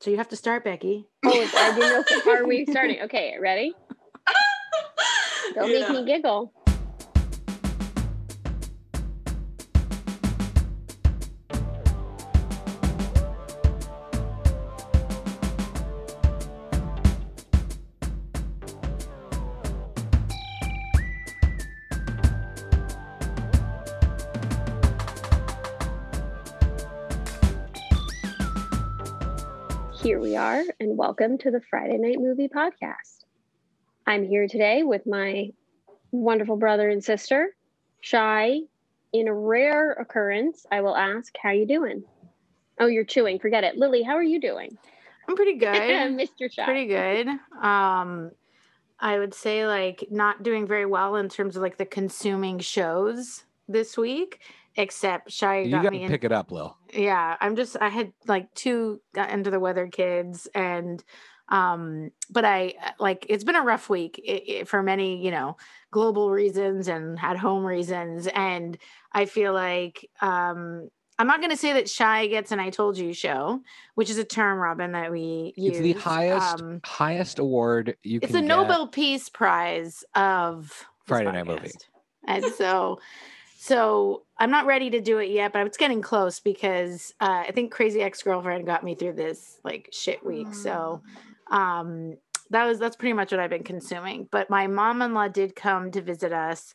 So you have to start, Becky. Oh, I didn't know. Are we starting? Okay, ready? Don't Yeah. make me giggle. Are, and welcome to the Friday Night Movie Podcast. I'm here today with my wonderful brother and sister, Shy. In a rare occurrence, I will ask, "How you doing?" Oh, you're chewing. Forget it, Lily. How are you doing, I'm pretty good. Mr. Shy? pretty good. Um, I would say like not doing very well in terms of like the consuming shows this week, except Shy You got got me to in. pick it up, Lil. yeah i'm just i had like two got into the weather kids and um but i like it's been a rough week i i for many you know global reasons and at home reasons and i feel like um i'm not going to say that shy gets an i told you show which is a term robin that we use It's the highest um, highest award you it's get. nobel peace prize of Friday Night Movie. and so so i'm not ready to do it yet but it's getting close because uh, i think crazy ex-girlfriend got me through this like shit week. So um that was that's pretty much what i've been consuming. But my mom-in-law did come to visit us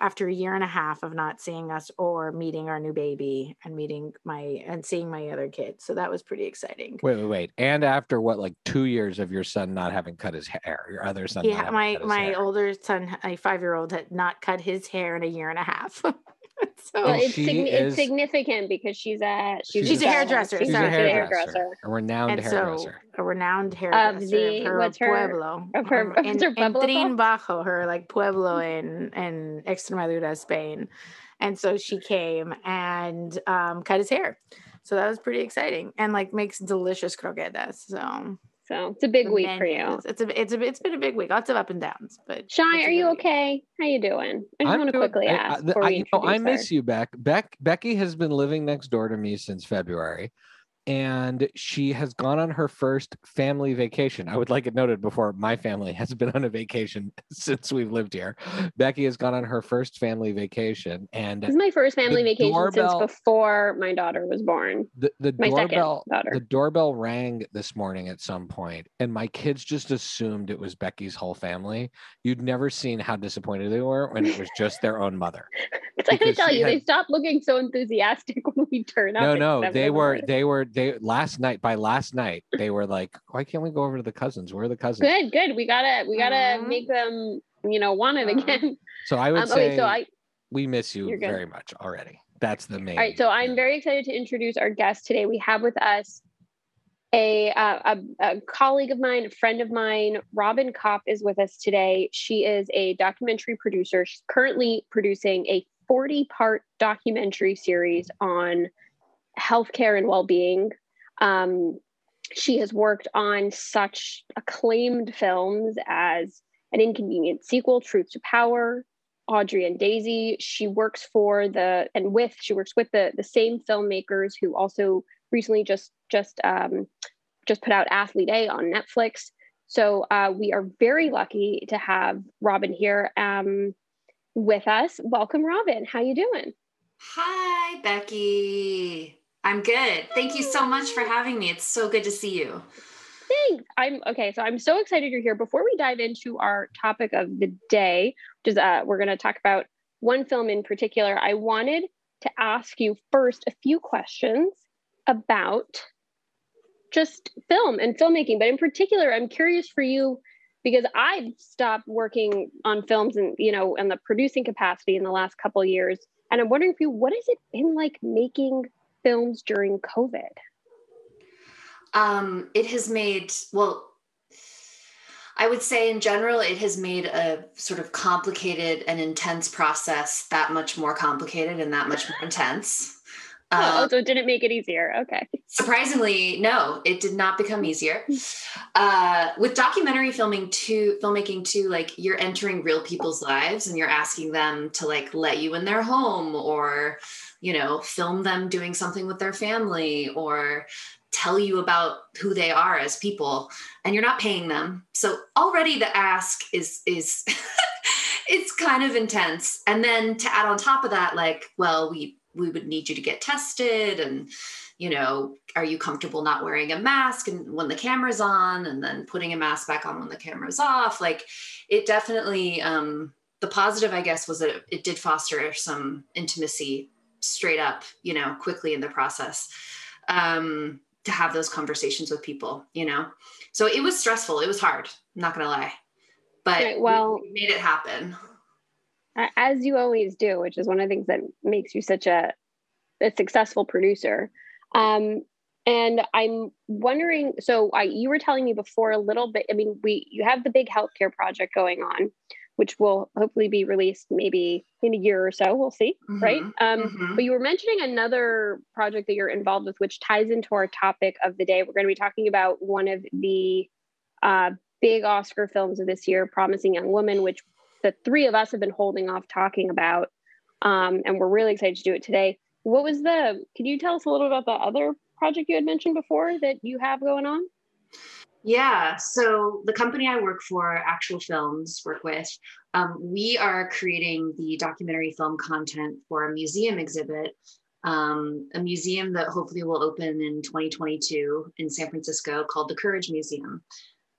after a year and a half of not seeing us or meeting our new baby and meeting my and seeing my other kids so that was pretty exciting Wait, wait, wait. And after what, like two years of your son not having cut his hair, your other son. Yeah, my my hair. older son, a five year old, had not cut his hair in a year and a half. so Well, it's, she signi- is- it's significant because she's a she's, She's a stylist. hairdresser, She's She's sorry. a a hairdresser, hairdresser. a renowned and so hairdresser. a renowned hairdresser the- of her what's her- pueblo of her- um, what's in, her pueblo in Trin called? Bajo, her like pueblo in in Extremadura, Spain. And so she came and um, cut his hair. So that was pretty exciting, and like makes delicious croquetas. So So it's a big week for you. It's a it's a it's been a big week. Lots of up and downs, but Shy, are you week. okay? How you doing? I just I'm want to doing- quickly I- I- ask. the- before I, you know, I introduce her. miss you, Beck. Beck. Becky has been living next door to me since February, and she has gone on her first family vacation. I would like it noted before my family has been on a vacation since we've lived here. Becky has gone on her first family vacation, and This is my first family vacation doorbell- since before my daughter was born. the, the My doorbell daughter. the doorbell rang this morning at some point and my kids just assumed it was becky's whole family you'd never seen how disappointed they were when it was just their own mother I gotta tell you, they stopped looking so enthusiastic when we turn up. no no they were they were they last night by last night they were like why can't we go over to the cousins where are the cousins good, good. We gotta we gotta Mhm. make them, you know, want it again. so i would Um, say okay, so I we miss you very much already that's the main All right, so I'm very excited to introduce our guest today. We have with us a, uh, a a colleague of mine, a friend of mine. Robin Kopp is with us today. She is a documentary producer. She's currently producing a 40 part documentary series on healthcare and well being. Um, she has worked on such acclaimed films as An Inconvenient Sequel, Truth to Power, Audrey and Daisy. She works for the and with she works with the the same filmmakers who also recently just just um, just put out Athlete A on Netflix. So uh, we are very lucky to have Robin here um, with us. Welcome, Robin. How you doing? Hi, Becky. I'm good. Thank you so much for having me. It's so good to see you. Thanks. I'm okay. So I'm so excited you're here. Before we dive into our topic of the day, which is uh, we're going to talk about one film in particular, I wanted to ask you first a few questions about just film and filmmaking. But in particular, I'm curious for you because I've stopped working on films and you know in the producing capacity in the last couple years, and I'm wondering for you, what has it been like making films during COVID? Um, it has made, well, I would say in general, it has made a sort of complicated and intense process that much more complicated and that much more intense. Oh, Um, so it didn't make it easier. Okay. surprisingly no it did not become easier uh, with documentary filming too filmmaking too like you're entering real people's lives and you're asking them to like let you in their home or you know film them doing something with their family or tell you about who they are as people and you're not paying them so already the ask is is it's kind of intense and then to add on top of that like well we we would need you to get tested and you know are you comfortable not wearing a mask and when the camera's on and then putting a mask back on when the camera's off? Like it definitely um the positive i guess was that it, it did foster some intimacy straight up you know quickly in the process um to have those conversations with people you know? So it was stressful. It was hard. I'm not gonna lie. But Right, well- we made it happen as you always do, which is one of the things that makes you such a, a successful producer. Um, and I'm wondering, so I, you were telling me before a little bit. I mean, we you have the big healthcare project going on, which will hopefully be released maybe in a year or so. We'll see, right? Mhm, Um, mhm. But you were mentioning another project that you're involved with, which ties into our topic of the day. We're going to be talking about one of the uh, big Oscar films of this year, Promising Young Woman, which the three of us have been holding off talking about. Um, and we're really excited to do it today. What was the, can you tell us a little about the other project you had mentioned before that you have going on? Yeah. So the company I work for, Actual Films, work with, um, we are creating the documentary film content for a museum exhibit, um, a museum that hopefully will open in 2022 in San Francisco called the Courage Museum.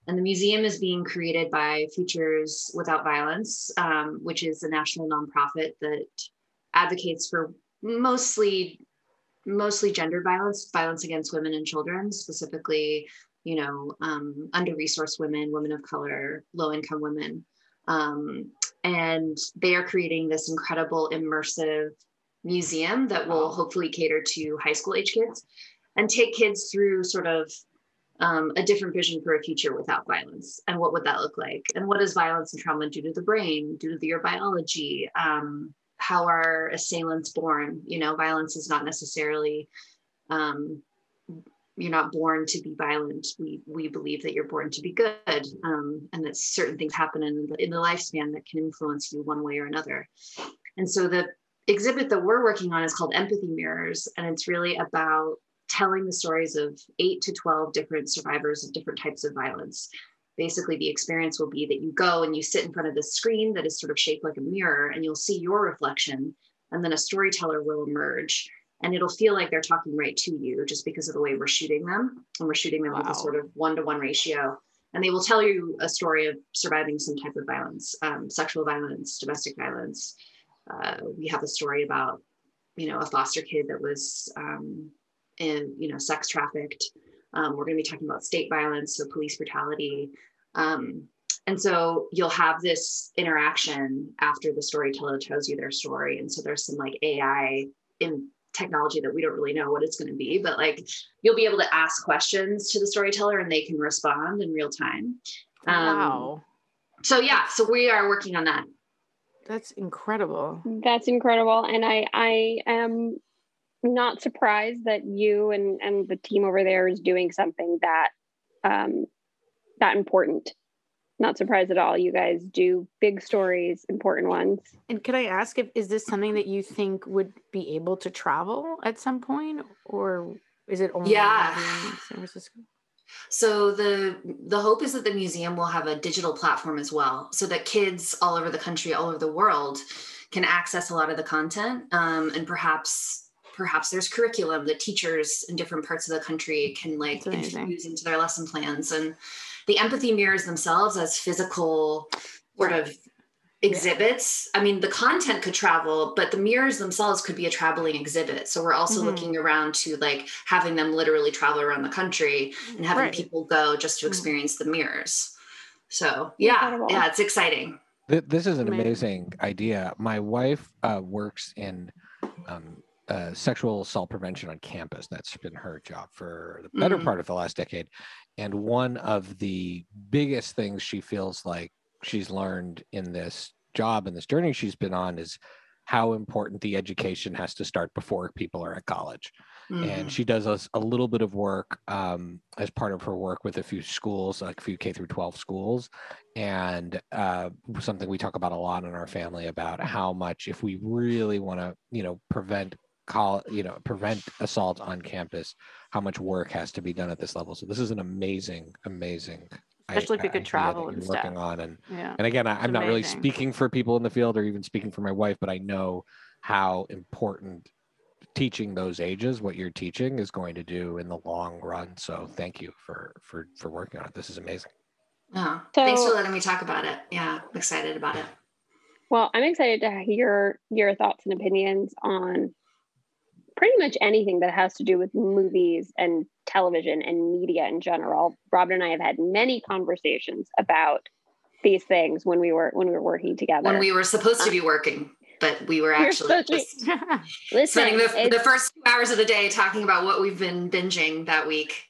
And the museum is being created by Futures Without Violence, um, which is a national nonprofit that advocates for mostly mostly gender violence, violence against women and children, specifically you know, um, under-resourced women, women of color, low-income women, um, and they are creating this incredible immersive museum that will hopefully cater to high school age kids and take kids through sort of um, a different vision for a future without violence and what would that look like and what does violence and trauma do to the brain do to your biology um, how are assailants born you know violence is not necessarily um, you're not born to be violent. We we believe that you're born to be good, um, and that certain things happen in the, in the lifespan that can influence you one way or another. And so the exhibit that we're working on is called Empathy Mirrors, and it's really about telling the stories of eight to twelve different survivors of different types of violence. Basically, the experience will be that you go and you sit in front of this screen that is sort of shaped like a mirror, and you'll see your reflection, and then a storyteller will emerge and it'll feel like they're talking right to you just because of the way we're shooting them and we're shooting them with a sort of one-to-one ratio. And they will tell you a story of surviving some type of violence um, sexual violence domestic violence. Uh, we have a story about you know a foster kid that was um, in you know sex trafficked um, we're going to be talking about state violence so police brutality um, and so you'll have this interaction after the storyteller tells you their story and so there's some like ai in technology that we don't really know what it's going to be but like you'll be able to ask questions to the storyteller and they can respond in real time Um, wow. so yeah so we are working on that That's incredible. That's incredible. And I, I am not surprised that you and, and the team over there is doing something that, um, that important. Not surprised at all. You guys do big stories, important ones. And could I ask if is this something that you think would be able to travel at some point, or is it only Yeah. in San Francisco? So the the hope is that the museum will have a digital platform as well, so that kids all over the country, all over the world, can access a lot of the content, um, and perhaps perhaps there's curriculum that teachers in different parts of the country can like That's infuse into their lesson plans, and the empathy mirrors themselves as physical sort of exhibits. I mean, the content could travel, but the mirrors themselves could be a traveling exhibit. So we're also Mhm. looking around to like having them literally travel around the country and having Right. people go just to Mhm. experience the mirrors. So yeah, Incredible. yeah, it's exciting. This is an Amazing. amazing idea. My wife uh, works in um, uh, sexual assault prevention on campus. That's been her job for the better Mhm. part of the last decade. And one of the biggest things she feels like she's learned in this job and this journey she's been on is how important the education has to start before people are at college Mhm. and she does a little bit of work um, as part of her work with a few schools like a few k through 12 schools and uh, something we talk about a lot in our family about how much if we really want to you know prevent call you know prevent assault on campus how much work has to be done at this level so this is an amazing amazing especially if you uh, could travel and stuff. working on and Yeah. and again I, i'm not really speaking for people in the field or even speaking for my wife but i know how important teaching those ages what you're teaching is going to do in the long run so thank you for for for working on it this is amazing Oh, So- thanks for letting me talk about it. Yeah, I'm excited about it. Well, I'm excited to hear your thoughts and opinions on pretty much anything that has to do with movies and television and media in general. Robin and I have had many conversations about these things when we were when we were working together. When we were supposed to be uh, working, but we were actually supposed to be- just Listen, spending the, the first two hours of the day talking about what we've been binging that week.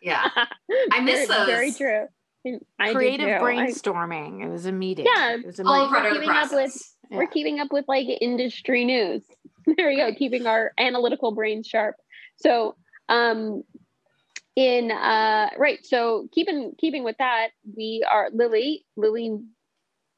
Yeah. I miss very, Very true. I Creative brainstorming. I- It was a meeting. Yeah, It was a All meeting. part of the keeping up with- process. We're keeping up with like industry news. There we go, keeping our analytical brains sharp. So, um, in uh, right. So keeping keeping with that, we are Lily. Lily,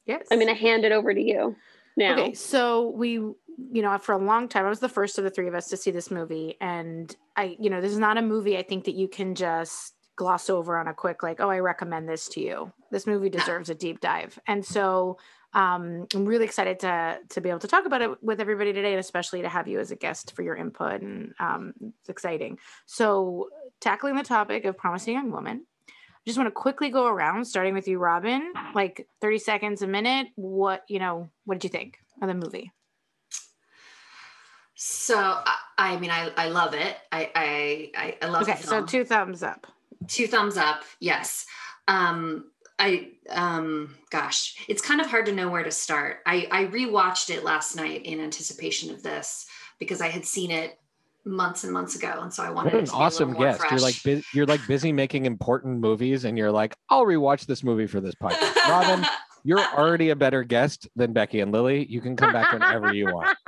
Yes. I'm going to hand it over to you now. Okay, so we, you know, for a long time, I was the first of the three of us to see this movie, and I, you know, this is not a movie I think that you can just gloss over on a quick like, oh, I recommend this to you. This movie deserves a deep dive, and so um, I'm really excited to to be able to talk about it with everybody today, and especially to have you as a guest for your input, and um, it's exciting. So, tackling the topic of promising young woman. I just want to quickly go around, starting with you, Robin. Like 30 seconds, a minute. What, you know, what did you think of the movie? So I, I mean, I, I love it. I I I, love it. Okay, so two thumbs up. two thumbs up. Yes. Um, I um, gosh, it's kind of hard to know where to start. I I rewatched it last night in anticipation of this because I had seen it months and months ago, and so I wanted what an to be a awesome guest. You're like bu- you're like busy making important movies and you're like i'll rewatch this movie for this podcast. Robin you're already a better guest than becky and lily. You can come back whenever you want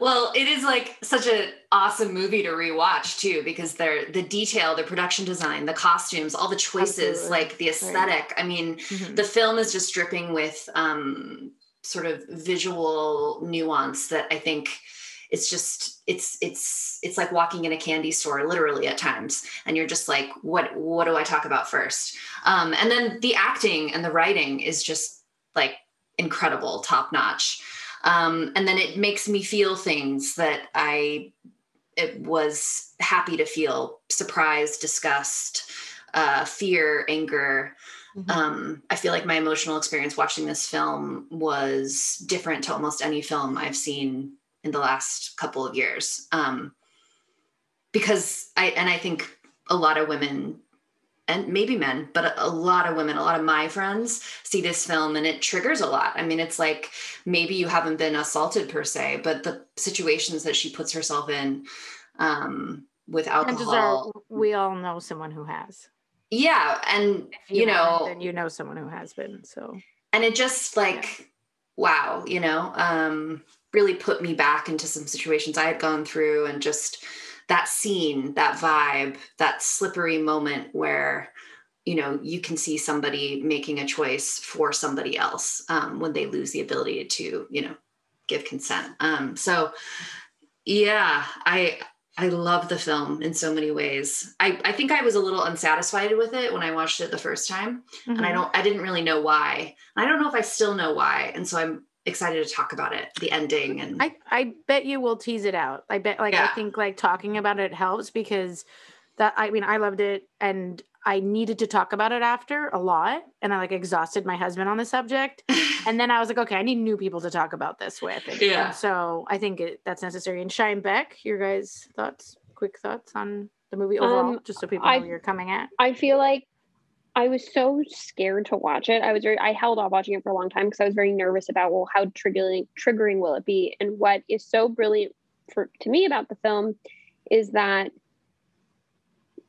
well, it is like such an awesome movie to rewatch too, because they're the detail, the production design, the costumes, all the choices, Absolutely. like the aesthetic. I mean, Mhm. the film is just dripping with um, sort of visual nuance that I think it's just it's it's it's like walking in a candy store literally at times and you're just like what what do i talk about first um, and then the acting and the writing is just like incredible top notch um, and then it makes me feel things that i it was happy to feel surprise disgust uh, fear anger Mhm. um, I feel like my emotional experience watching this film was different to almost any film I've seen in the last couple of years. Um, because I, and I think a lot of women and maybe men, but a, lot of women, a lot of my friends see this film and it triggers a lot. I mean, it's like maybe you haven't been assaulted per se, but the situations that she puts herself in um, with Chances alcohol. are we all know someone who has. yeah. And, If you, know, and you know someone who has been. So and it just like wow you know um really put me back into some situations i had gone through and just that scene that vibe that slippery moment where you know you can see somebody making a choice for somebody else um, when they lose the ability to you know give consent um, so yeah i i love the film in so many ways I, I think i was a little unsatisfied with it when i watched it the first time and I Mhm. don't I didn't really know why. I don't know if I still know why, and so I'm excited to talk about it, the ending and I, I bet you will tease it out. I bet like I think like talking about it helps because that I mean I loved it and I needed to talk about it after a lot and I like exhausted my husband on the subject. And then I was like okay I need new people to talk about this with and, Yeah. and so I think it, that's necessary. And Shine Beck your guys thoughts quick thoughts on the movie overall Um, just so people I- know where you're coming at? I feel like I was so scared to watch it. I was very I held off watching it for a long time because I was very nervous about well how triggering triggering will it be? And what is so brilliant for to me about the film is that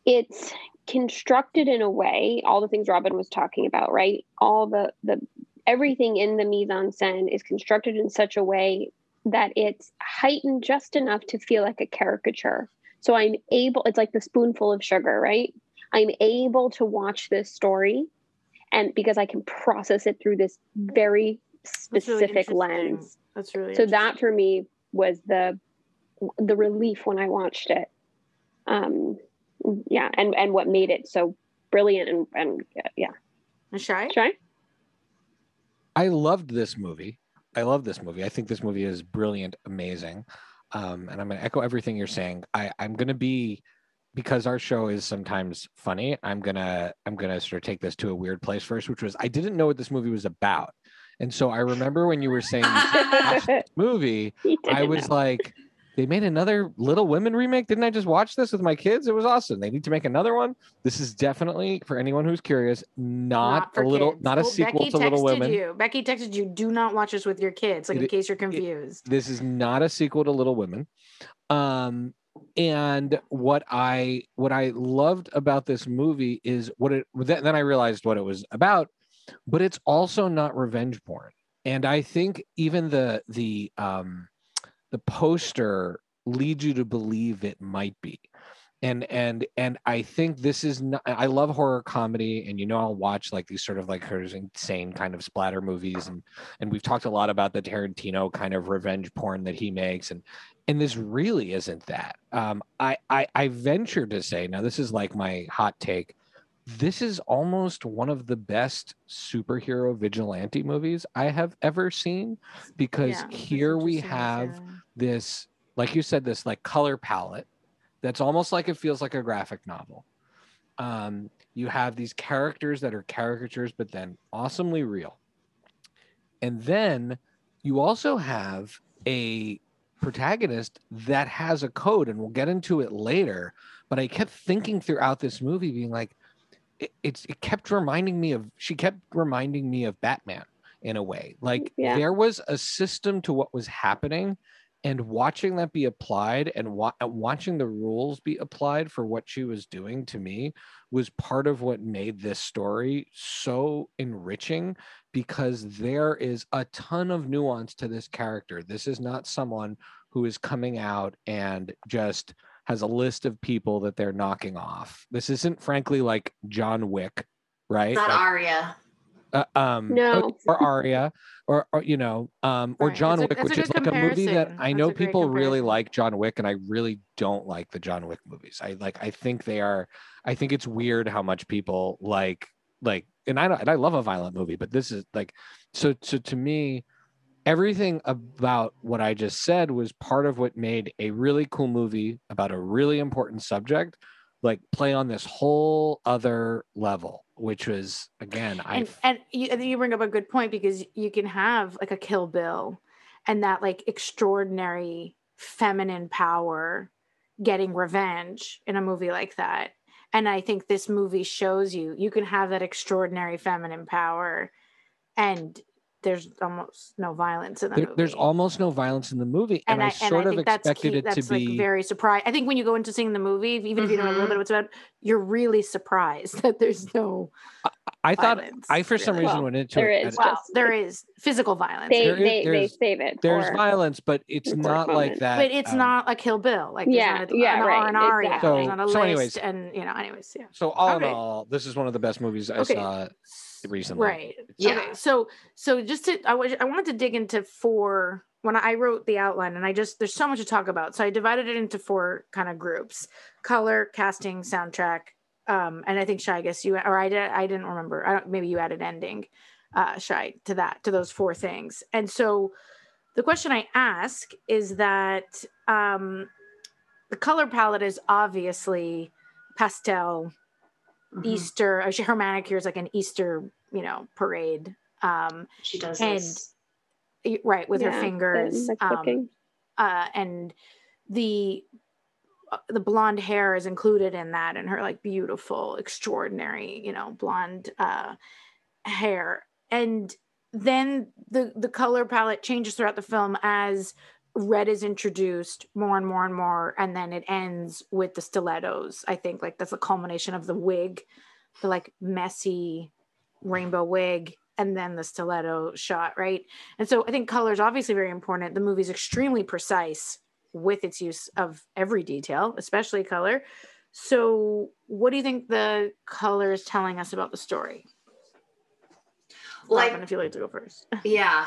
it's constructed in a way, all the things Robin was talking about, right? All the the everything in the mise en scène is constructed in such a way that it's heightened just enough to feel like a caricature. So I'm able, it's like the spoonful of sugar, right? I'm able to watch this story and because I can process it through this very That's really specific lens. that's really So that for me was the the relief when I watched it. Um, yeah, and and what made it so brilliant and and yeah. Shy? Shy? I loved this movie. I love this movie. I think this movie is brilliant, amazing. Um, and I'm going to echo everything you're saying. I, I'm going to be because our show is sometimes funny. I'm gonna I'm gonna sort of take this to a weird place first, which was I didn't know what this movie was about, and so I remember when you were saying movie, I was know. like, they made another Little Women remake. Didn't I just watch this with my kids? It was awesome. They need to make another one. This is definitely for anyone who's curious, not, for a little, kids. not a Well, sequel Becky to Little Women. You. Becky texted you, do not watch this with your kids, like in case you're confused. This is not a sequel to Little Women. Um, and what I what I loved about this movie is what it then I realized what it was about, but it's also not revenge porn. And I think even the the um the poster leads you to believe it might be. And and and I think this is not I love horror comedy and you know I'll watch like these sort of like her insane kind of splatter movies and and we've talked a lot about the Tarantino kind of revenge porn that he makes and and this really isn't that. Um I, I i venture to say now this is like my hot take this is almost one of the best superhero vigilante movies i have ever seen because Yeah, here we have this like you said this like color palette that's almost like it feels like a graphic novel. Um you have these characters that are caricatures but then awesomely real. And then you also have a protagonist that has a code and we'll get into it later but i kept thinking throughout this movie being like it, it's it kept reminding me of she kept reminding me of batman in a way. Like Yeah. there was a system to what was happening and watching that be applied and wa- uh, watching the rules be applied for what she was doing to me was part of what made this story so enriching because there is a ton of nuance to this character. This is not someone who is coming out and just has a list of people that they're knocking off. This isn't frankly like John Wick, right? Not Like, Arya. Uh, um No. or Arya or, or you know um or Right. John a- Wick which is like a movie that. I know people really like John Wick and I really don't like the John Wick movies. I like I think they are I think it's weird how much people like like and I don't and I love a violent movie but this is like so so to me everything about what I just said was part of what made a really cool movie about a really important subject like play on this whole other level which was again I and and you, you bring up a good point because you can have like a Kill Bill, and that like extraordinary feminine power getting revenge in a movie like that. And I think this movie shows you you can have that extraordinary feminine power, and there's almost no violence in the there, movie. there's almost no violence in the movie and, and I, I, sort and I of think that's expected key, it that's to be like very surprised. I think when you go into seeing the movie, even if you don't know a little Mhm. bit what it's about, you're really surprised that there's no i thought violence. i for some really. reason Well, went into there it. Is well, just, there is physical violence, They There is- they, they save it. there's for, violence but it's important not like that but it's um, not a Kill Bill. Like there's Yeah, not a, yeah, an, right, or an arya. exactly. There's not a So- so list, anyways- and you know, anyways, yeah. so all in all this is one of the best movies i saw recently Right. Yeah. Okay. So so just to I wa- I wanted to dig into four when I wrote the outline and I just there's so much to talk about. So I divided it into four kind of groups: color, casting, soundtrack, um, and I think Shy. I guess you or I did. I didn't remember. I don't. Maybe you added ending, uh, Shy, to that to those four things. And so the question I ask is that um, the color palette is obviously pastel Mhm. Easter. Actually, her manicure is like an Easter, you know, parade. Um, She does and- this. right with Yeah, her fingers. the um, uh, and the uh, the blonde hair is included in that, and her like beautiful, extraordinary, you know, blonde uh, hair. And then the the color palette changes throughout the film as red is introduced more and more and more and then it ends with the stilettos i think like that's a culmination of the wig the like messy rainbow wig and then the stiletto shot right? And so i think color is obviously very important. The movie's extremely precise with its use of every detail especially color. So what do you think the color is telling us about the story? Like Robin, if you'd like to go first. Yeah.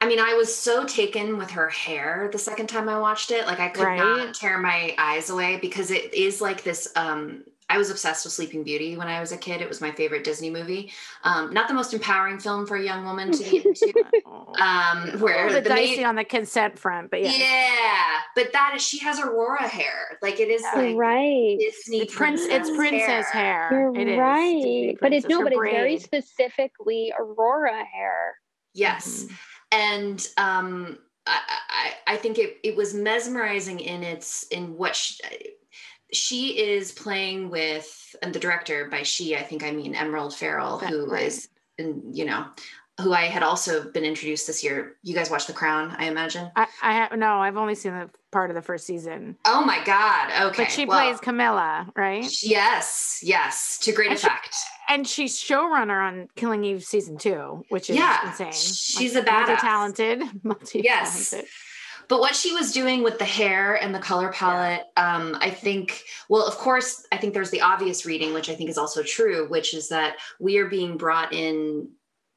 I mean, I was so taken with her hair the second time I watched it. Like I could Right. not tear my eyes away because it is like this um I was obsessed with Sleeping Beauty when I was a kid. It was my favorite Disney movie. Um, not the most empowering film for a young woman to be into. Um, where a little the dicey main, on the consent front, but yeah. yeah. but that is she has Aurora hair. Like it is like right. Disney It's prince. It's princess hair. You're It is. right. Disney But it's princess, no, but it's very specifically Aurora hair. Yes. Mhm. And um I, I i think it it was mesmerizing in its in what she, she is playing with and the director by she i think i mean emerald fennell who is, right. and you know who i had also been introduced this year you guys watched the crown i imagine I, I have no. I've only seen the part of the first season, oh my god okay but she well, plays Camilla, right? yes yes to great And she- effect And she's showrunner on Killing Eve season two, which is Yeah, insane. she's a badass. talented, multi Yes. but what she was doing with the hair and the color palette um, i think well of course i think there's the obvious reading which i think is also true which is that we are being brought in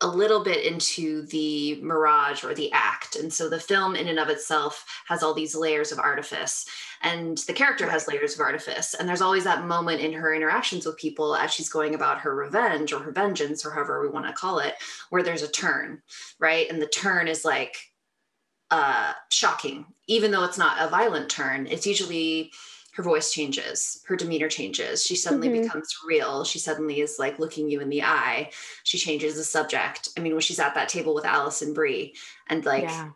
a little bit into the mirage or the act. And so the film in and of itself has all these layers of artifice and the character has layers of artifice. And there's always that moment in her interactions with people as she's going about her revenge or her vengeance or however we want to call it where there's a turn right? And the turn is like uh, shocking, even though it's not a violent turn. It's usually her voice changes, her demeanor changes. She suddenly Mhm. becomes real. She suddenly is like looking you in the eye. She changes the subject. I mean, when she's at that table with Alison Brie, and like, yeah.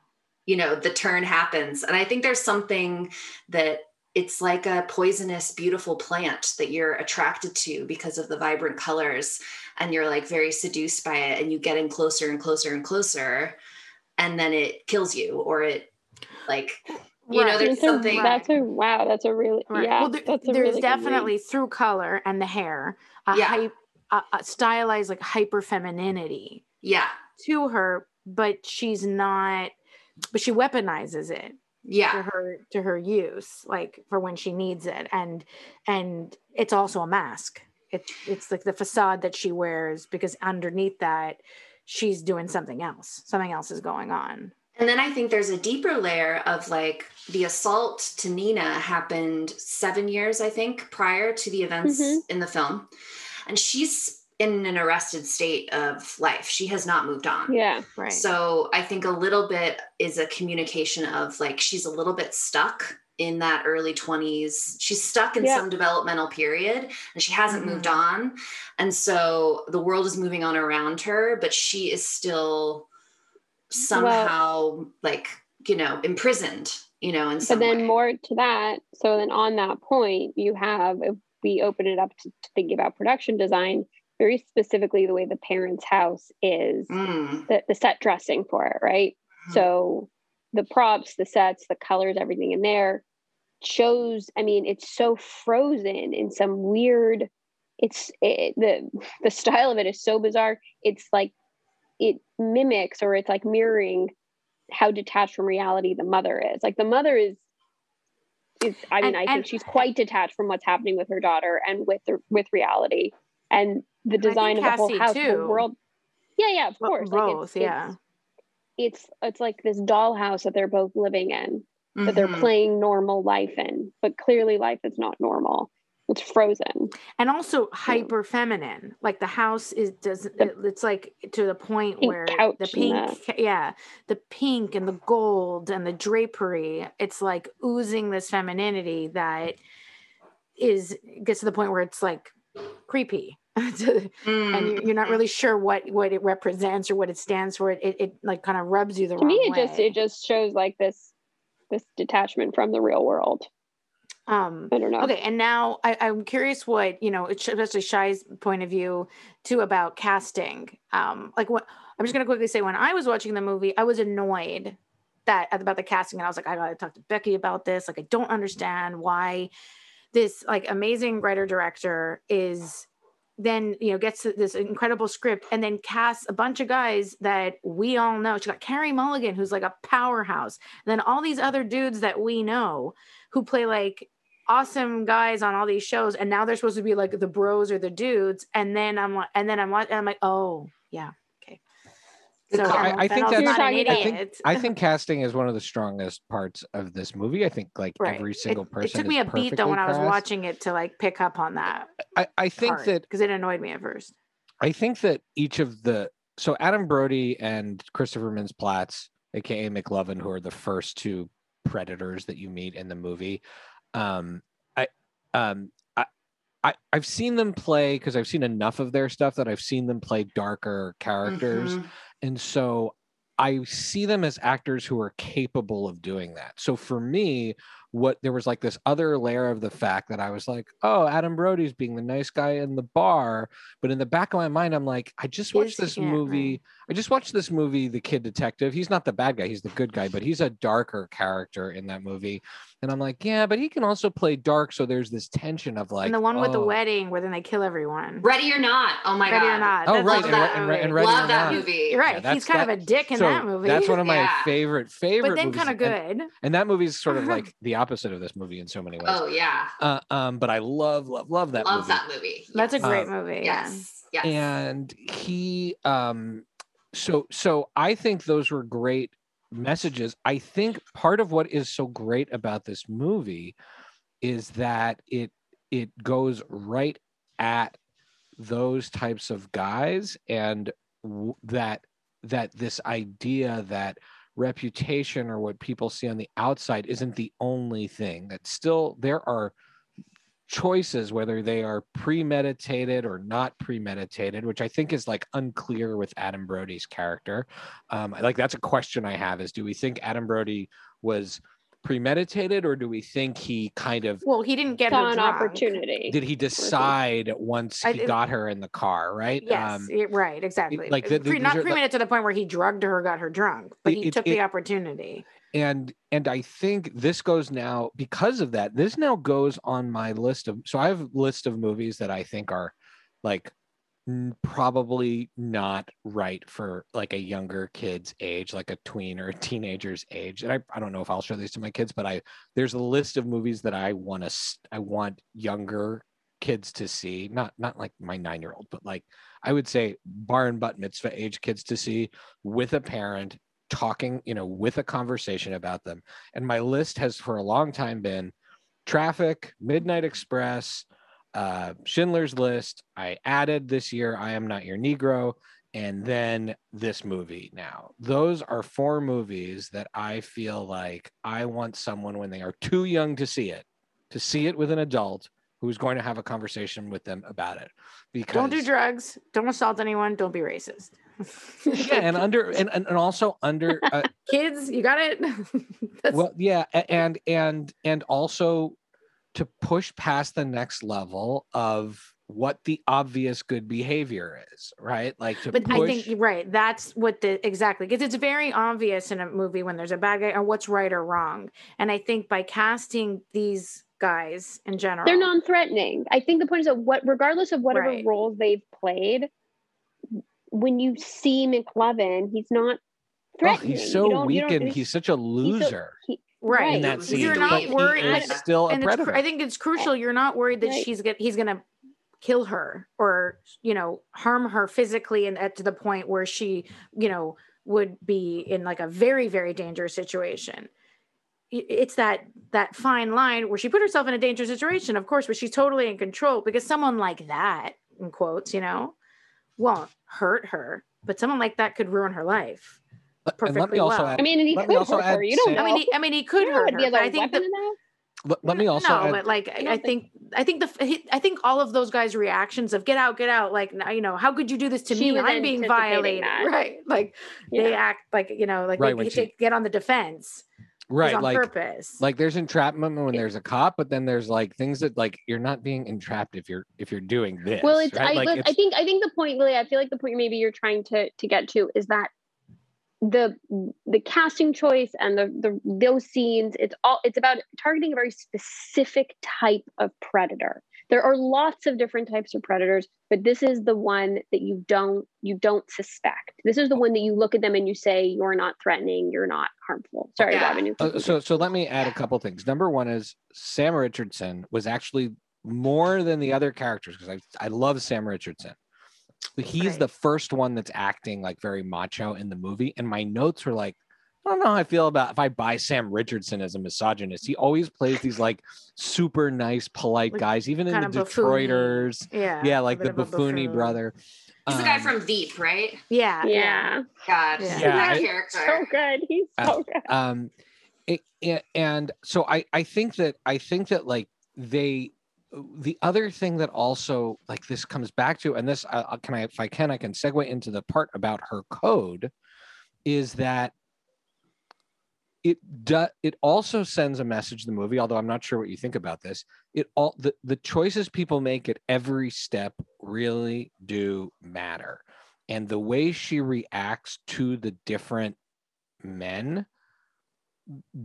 you know, the turn happens. And I think there's something that it's like a poisonous, beautiful plant that you're attracted to because of the vibrant colors. And you're like very seduced by it, and you get in closer and closer and closer and then it kills you or it like you know there's That's a, something that's a wow. That's a really Right. yeah. well, there- that's a there's really good definitely through color and the hair, a Yeah. hype, a, a stylized like hyper femininity yeah to her, but she's not. But she weaponizes it yeah to her to her use, like for when she needs it, and and it's also a mask. It, it's like the facade that she wears because underneath that, she's doing something else. Something else is going on. And then i think there's a deeper layer of like the assault to nina happened seven years i think prior to the events Mhm. in the film and she's in an arrested state of life she has not moved on Yeah. Right. So I think a little bit is a communication of like she's a little bit stuck in that early 20s. She's stuck in Yeah. some developmental period and she hasn't moved Mhm. on. And so the world is moving on around her, but she is still somehow like, you know, imprisoned, you know, and But then way. more to that. So then on that point, you have if we open it up to, to thinking about production design, very specifically the way the parents' house is, Mm, the, the set dressing for it, right? Mhm. So the props, the sets, the colors, everything in there shows. I mean, it's so frozen in some weird. It's it, the the style of it is so bizarre. It's like it mimics or it's like mirroring how detached from reality the mother is. Like the mother is is I mean, And- I and- think she's quite detached from what's happening with her daughter and with the, with reality and the design of the whole house, too. the world. Yeah, yeah, of course. Like both, it's, yeah. It's, it's it's like this dollhouse that they're both living in that they're mhm. playing normal life in, but clearly life is not normal. It's frozen. and also hyper feminine like the house is does The it- it's like to the point pink where couch the pink ca- yeah the pink and the gold and the drapery it's like oozing this femininity that is gets to the point where it's like creepy. To- Mm, and you're, you're not really sure what what it represents or what it stands for. It it, it like kind of rubs you the To wrong me, it way. just it just shows like this this detachment from the real world. Um I don't know. Okay, and now I, I'm curious what you know, it's especially Shy's point of view too about casting. Um, like what I'm just gonna quickly say when I was watching the movie, I was annoyed that about the casting, and I was like, I gotta talk to Becky about this. Like, I don't understand why this like amazing writer director is then you know gets this incredible script and then casts a bunch of guys that we all know. She got Carey Mulligan, who's like a powerhouse. And then all these other dudes that we know who play like awesome guys on all these shows, and now they're supposed to be like the bros or the dudes. And then I'm like, and then I'm like, and I'm like, oh yeah, okay. So. I- I think oh, that's- not an I think- I think casting is one of the strongest parts of this movie. I think like Right. every It- single it, person. took me a beat though when I was watching it to like pick up on that. I, I think that because it annoyed me at first. I think that each of the so Adam Brody and Christopher Mintz-Plasse, aka McLovin, who are the first two predators that you meet in the movie. Um, I, um, I, I, I've seen them play because I've seen enough of their stuff that I've seen them play darker characters, Mhm. and so I see them as actors who are capable of doing that. So for me, what there was like this other layer of the fact that I was like, oh, Adam Brody's being the nice guy in the bar, but in the back of my mind, I'm like, I just watched this movie. I just watched this movie, The Kid Detective. He's not the bad guy, he's the good guy, but he's a darker character in that movie. And I'm like, yeah, but he can also play dark. So there's this tension of like and the one with the oh, wedding where then they kill everyone. Ready or not? Oh my Ready god! Ready or not? Oh, That's right, also and a Re- great and Re- and movie. Ready or Love that Not. movie. You're right. Yeah, He's that's- kind of a dick in so that movie. That's one of my Yeah. favorite favorite but then movies. kind of and- good. And, that movie is sort of like the opposite of this movie in so many ways. Oh yeah, Uh, um, but I love, love, love that love movie. that movie. That's a great Um, movie. Yes, yes. and he um so so i think those were great messages i think part of what is so great about this movie is that it it goes right at those types of guys and w- that that this idea that reputation or what people see on the outside isn't the only thing that still there are choices whether they are premeditated or not premeditated which i think is like unclear with adam brody's character. Um like that's a question i have is do we think adam brody was premeditated or do we think he kind of Well, he didn't get her an drunk. opportunity. did he decide once I he think- got her in the car right Yes, um yeah, right, exactly. like the- the- Pre- not are the- premeditated to the point where he drugged her, got her drunk, but he it- took it- the opportunity. and and i think this goes now because of that this now goes on my list of so i have a list of movies that i think are like n- probably not right for like a younger kid's age like a tween or a teenager's age and i, I don't know if i'll show these to my kids but i there's a list of movies that i want to i want younger kids to see not not like my nine year old but like i would say bar and bat mitzvah age kids to see with a parent talking, you know, with a conversation about them. And my list has for a long time been Traffic, Midnight Express, uh, Schindler's List. I added this year, I Am Not Your Negro, and then this movie now. Those are four movies that I feel like I want someone when they are too young to see it, to see it with an adult who's going to have a conversation with them about it. Because Don't do drugs. Don't assault anyone. Don't be racist. yeah, and under and, and also under uh, Kids, you got it. Well yeah and and and also to push past the next level of what the obvious good behavior is right like to but push I think you're right. That's what the exactly because it's very obvious in a movie when there's a bad guy or what's right or wrong. And I think by casting these guys in general, They're non-threatening. I think the point is that what, regardless of whatever Right. roles they've played, when you see McLovin, he's not oh, he's so weak and he's such a loser he- right in that scene You're not but worried. he is and- still a and it's, cru- predator I think it's crucial. You're not worried that Right. she's get he's gonna kill her or you know harm her physically and at to the point where she you know would be in like a very very dangerous situation. It's that that fine line where she put herself in a dangerous situation, of course, but she's totally in control because someone like that, in quotes, you know, won't hurt her, but someone like that could ruin her life. But- and let perfectly me also well. add I mean, and he Let me could hurt her. You don't know. I mean, he, I mean, he could you know hurt what her, but I think weapon the, that? let, let me also no, add, but like I, I think I think the he- I think all of those guys' reactions of "get out, get out," like you know, how could you do this to me? I'm being violated, that. right? Like they act like you know, like Right, they, when they she- get on the defense right on like purpose. like there's entrapment when there's a cop but then there's like things that like you're not being entrapped if you're if you're doing this Well, it's right? I, like but I it's- think I think the point, Lily, I feel like the point maybe you're trying to to get to is that the the casting choice and the the those scenes, it's all it's about targeting a very specific type of predator. There are lots of different types of predators, but this is the one that you don't you don't suspect. This is the one that you look at them and you say you're not threatening, you're not harmful. Sorry, Yeah. Robin. you- Uh, so so let me add a couple things. Number one is Sam Richardson was actually more than the other characters because I I love Sam Richardson. He's Right. the first one that's acting like very macho in the movie. And my notes were like, I don't know how I feel about if I buy Sam Richardson as a misogynist. He always plays these like super nice, polite Like, guys, even in the kind of buffoon-y. Detroiters. Yeah. Yeah, like the bit buffoony buffoon. brother. He's the guy Um, from Veep, right? Yeah. Yeah. God, Yeah. Yeah, that character. So good. He's so Uh, good. um it, it- and so i i think that i think that like they the other thing that also like this comes back to and this uh, can i if i can i can segue into the part about her code is that it does it also sends a message in the movie although i'm not sure what you think about this. It all the, the choices people make at every step really do matter. And the way she reacts to the different men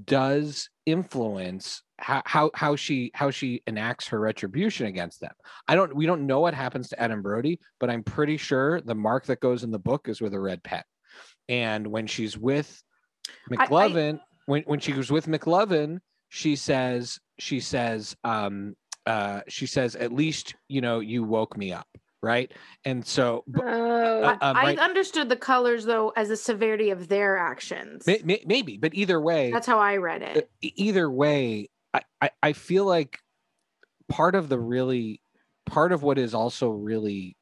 does influence how, how how she how she enacts her retribution against them. I don't we don't know what happens to Adam Brody, but I'm pretty sure the mark that goes in the book is with a red pen. And when she's with I- McLovin, when when she was with McLovin, she says she says um uh she says at least you know you woke me up, right? And so Oh, uh, um, I understood the colors though as the severity of their actions. may, may, maybe, but either way, That's how I read uh, it. either way I, I i feel like part of the really part of what is also really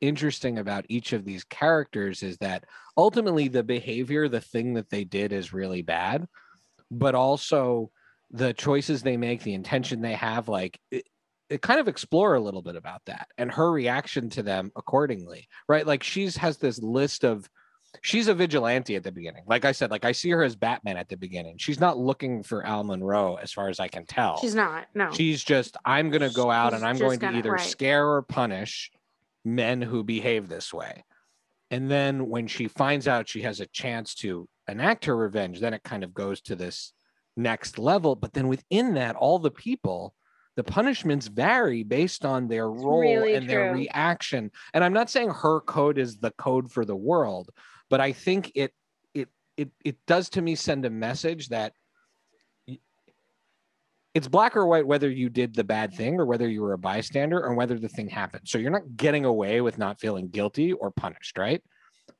interesting about each of these characters is that ultimately the behavior the thing that they did is really bad but also the choices they make the intention they have like kind of explore a little bit about that and her reaction to them accordingly right like she's has this list of she's a vigilante at the beginning. Like I said, like I see her as Batman at the beginning. She's not looking for Al Monroe, as far as I can tell. She's not. No. She's just, I'm going to go out She's and I'm going to gonna- either right. scare or punish men who behave this way. And then when she finds out she has a chance to enact her revenge, then it kind of goes to this next level. But then within that, all the people, the punishments vary based on their role really and their reaction. And I'm not saying her code is the code for the world, but I think it it it it does to me send a message that it's black or white whether you did the bad thing or whether you were a bystander or whether the thing happened. So you're not getting away with not feeling guilty or punished, right?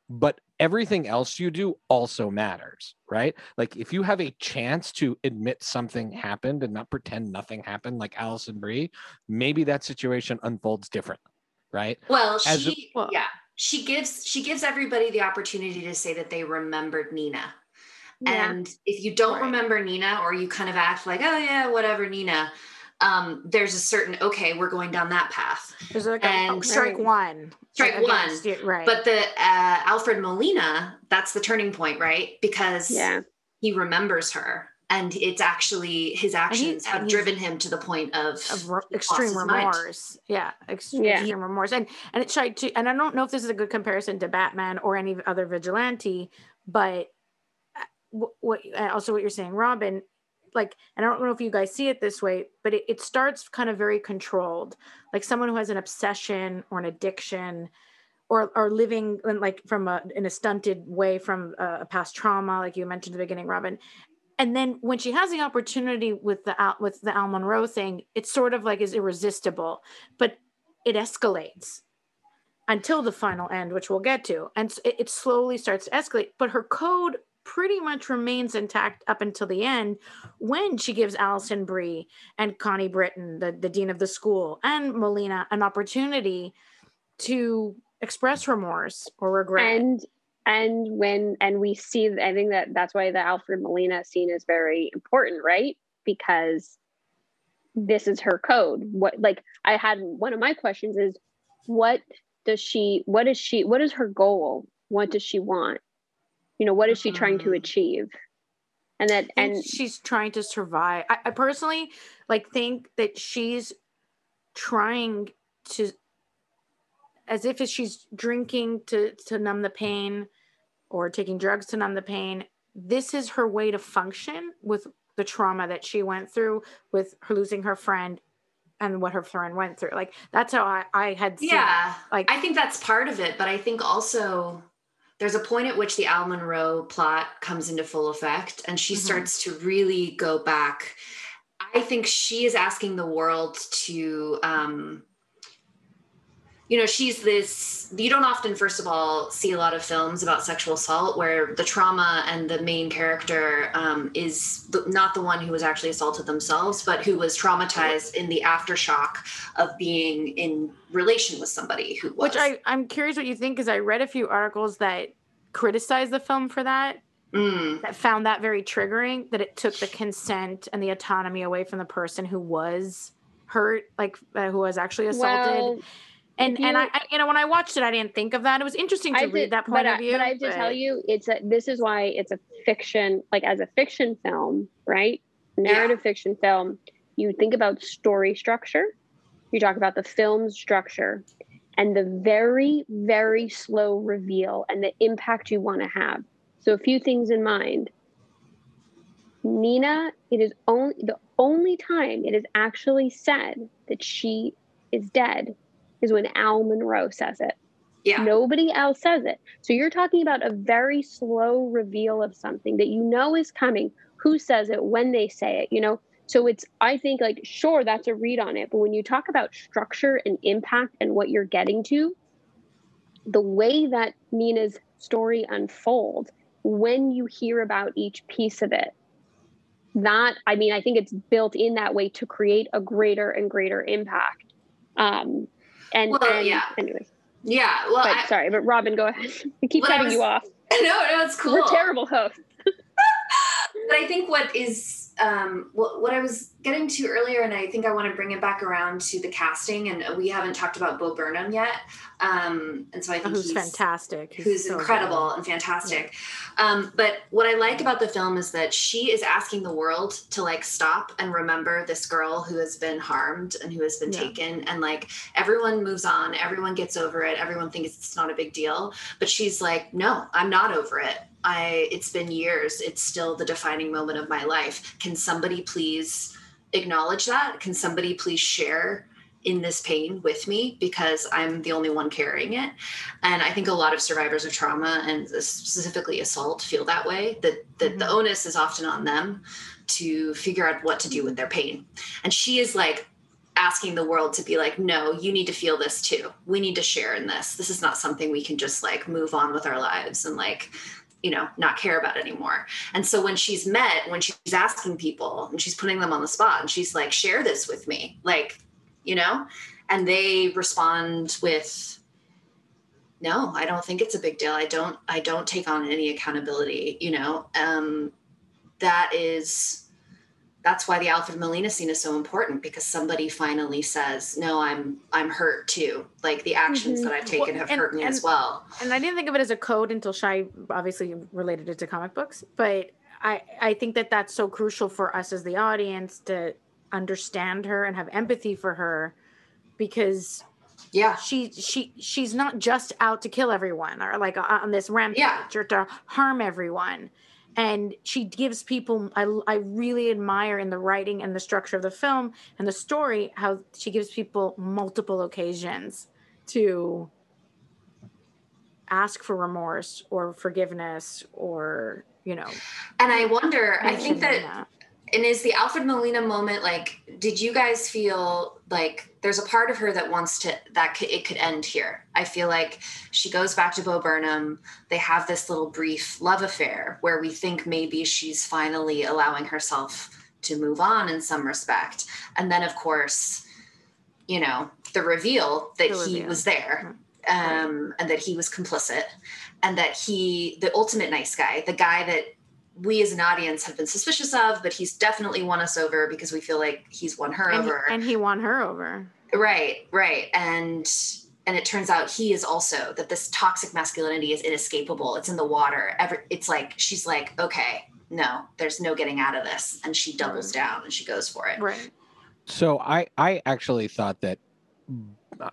But everything else you do also matters, right? Like if you have a chance to admit something happened and not pretend nothing happened, like Alison Brie, maybe that situation unfolds differently, right? Well, As a- she Well- yeah, she gives she gives everybody the opportunity to say that they remembered Nina. yeah. And if you don't Right. remember Nina or you kind of act like, oh yeah, whatever, Nina, um, there's a certain okay, we're going down that path. There's like a, and- strike one. Strike one, you, right. But the uh, Alfred Molina, that's the turning point, right? Because yeah. he remembers her, and it's actually his actions have driven him to the point of, of re- extreme remorse. Yeah, ex- Yeah. extreme remorse, and and it tried to. And I don't know if this is a good comparison to Batman or any other vigilante, but uh, what, what also what you're saying, Robin, like, and I don't know if you guys see it this way, but it, it starts kind of very controlled, like someone who has an obsession or an addiction. Or, or living in like from a in a stunted way from a, a past trauma, like you mentioned at the beginning, Robin, and then when she has the opportunity with the Al, with the Al Monroe thing, it's sort of like is irresistible, but it escalates until the final end, which we'll get to, and it, it slowly starts to escalate. But her code pretty much remains intact up until the end, when she gives Alison Brie and Connie Britton, the the dean of the school, and Molina an opportunity to express remorse or regret. and and when and we see i think that that's why the alfred molina scene is very important right? Because this is her code. What like i had one of my questions is what does she what is she what is her goal? What does she want you know what is she trying to Mm. achieve and that think and she's trying to survive. I, I personally like think that she's trying to as if she's drinking to to numb the pain or taking drugs to numb the pain. This is her way to function with the trauma that she went through with her losing her friend and what her friend went through. Like that's how I, I had seen it. Yeah, Like I think that's part of it, but I think also there's a point at which the Al Monroe plot comes into full effect and she Mhm. starts to really go back. I think she is asking the world to um you know, she's this. You don't often, first of all, see a lot of films about sexual assault where the trauma and the main character um, is the, not the one who was actually assaulted themselves, but who was traumatized in the aftershock of being in relation with somebody who was. Which I, I'm curious what you think because I read a few articles that criticized the film for that. Mm, that found that very triggering that it took the consent and the autonomy away from the person who was hurt like uh, who was actually assaulted Well, and you- and I, I you know when i watched it i didn't think of that it was interesting to I read did- that point of I, view But I have to tell you, it's a, this is why it's a fiction, like as a fiction film, right? Narrative fiction film. You think about story structure. You talk about the film's structure, and the very, very slow reveal and the impact you want to have. So, a few things in mind. Nina, it is only the only time it is actually said that she is dead is when Al Monroe says it. yeah. Nobody else says it. So you're talking about a very slow reveal of something that you know is coming. Who says it, when they say it, you know? So it's, I think, like, sure, that's a read on it. But when you talk about structure and impact and what you're getting to, the way that Nina's story unfolds, when you hear about each piece of it, that, I mean, I think it's built in that way to create a greater and greater impact. Um, and, Well, and yeah. anyways, Yeah. Well, but I, sorry, but Robin, go ahead. I keep Well, cutting was- you off. no, no, it's cool. We're terrible hosts. But I think what is um, what, what I was getting to earlier, and I think I want to bring it back around to the casting, and we haven't talked about Bo Burnham yet, um, and so I think who's he's fantastic He's who's so good. incredible and fantastic. Um, but what I like about the film is that she is asking the world to like stop and remember this girl who has been harmed and who has been Yeah. taken, and like everyone moves on, everyone gets over it, everyone thinks it's not a big deal, but she's like, no, I'm not over it. I it's been years. It's still the defining moment of my life. Can somebody please acknowledge that? Can somebody please share in this pain with me because I'm the only one carrying it? And I think a lot of survivors of trauma and specifically assault feel that way. That that the Mhm. onus is often on them to figure out what to do with their pain. And she is like asking the world to be like, no, you need to feel this too. We need to share in this. This is not something we can just like move on with our lives and like you know not care about anymore. And so when she's met when she's asking people and she's putting them on the spot and she's like share this with me like you know and they respond with no i don't think it's a big deal. I don't i don't take on any accountability you know um that is that's why the alfred molina scene is so important because somebody finally says no i'm i'm hurt too like the actions Mhm. that i've taken Well, have and- hurt me as well and I didn't think of it as a code until Shy obviously related it to comic books, but I I think that that's so crucial for us as the audience to understand her and have empathy for her because yeah she she she's not just out to kill everyone or like on this rampage Yeah. or to harm everyone and she gives people I, I really admire in the writing and the structure of the film and the story how she gives people multiple occasions to ask for remorse or forgiveness or you know and i wonder i think mention that and is the alfred molina moment like did you guys feel like there's a part of her that wants to that c- it could end here? I feel like she goes back to bo burnham. They have this little brief love affair where we think maybe she's finally allowing herself to move on in some respect. And then of course you know the reveal that The he reveal. was there um, and that he was complicit and that he the ultimate nice guy the guy that we as an audience have been suspicious of but he's definitely won us over because we feel like he's won her and, he- over. and he won her over. Right right. And and it turns out he is also that this toxic masculinity is inescapable. It's in the water. Every, it's like she's like okay no there's no getting out of this. And she doubles Right. down and she goes for it. Right. So I I actually thought that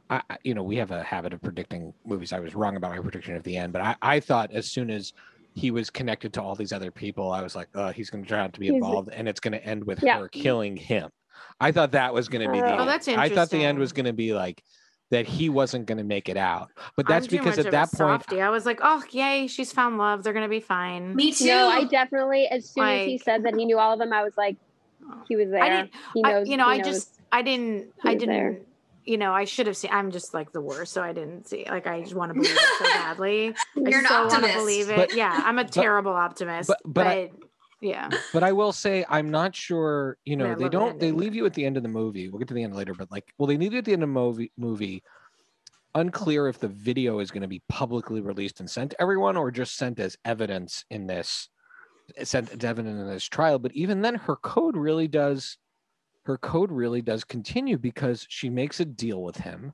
I, I- you know we have a habit of predicting movies. I was wrong about my prediction at the end, but I, I thought as soon as he was connected to all these other people, I was like, uh, he's going to turn out to be He's- involved, and it's going to end with Yeah. her killing him. I thought that was going to be the. Oh, end. that's I thought the end was going to be like that he wasn't going to make it out, but that's because at that point, softie. I was like, oh yay, she's found love. They're gonna be fine. me too No, I definitely, as soon as he said that he knew all of them, I was like, he was there. I didn't. he I, knows. you know, he I knows. just, I didn't, he I was there. Didn't. you know, I should have seen. I'm just like the worst, so I didn't see. Like, I just want to believe it so badly. You're I an so want to optimist. believe it. But- yeah, I'm a terrible optimist. but- But, but I- yeah, But I will say, I'm not sure. You know, Yeah, they don't. They leave you at the end of the movie. We'll get to the end later, but like, well, they leave you at the end of the movie. Movie, unclear if the video is going to be publicly released and sent to everyone, or just sent as evidence in this, sent as evidence in this trial. But even then, her code really does. Her code really does continue because she makes a deal with him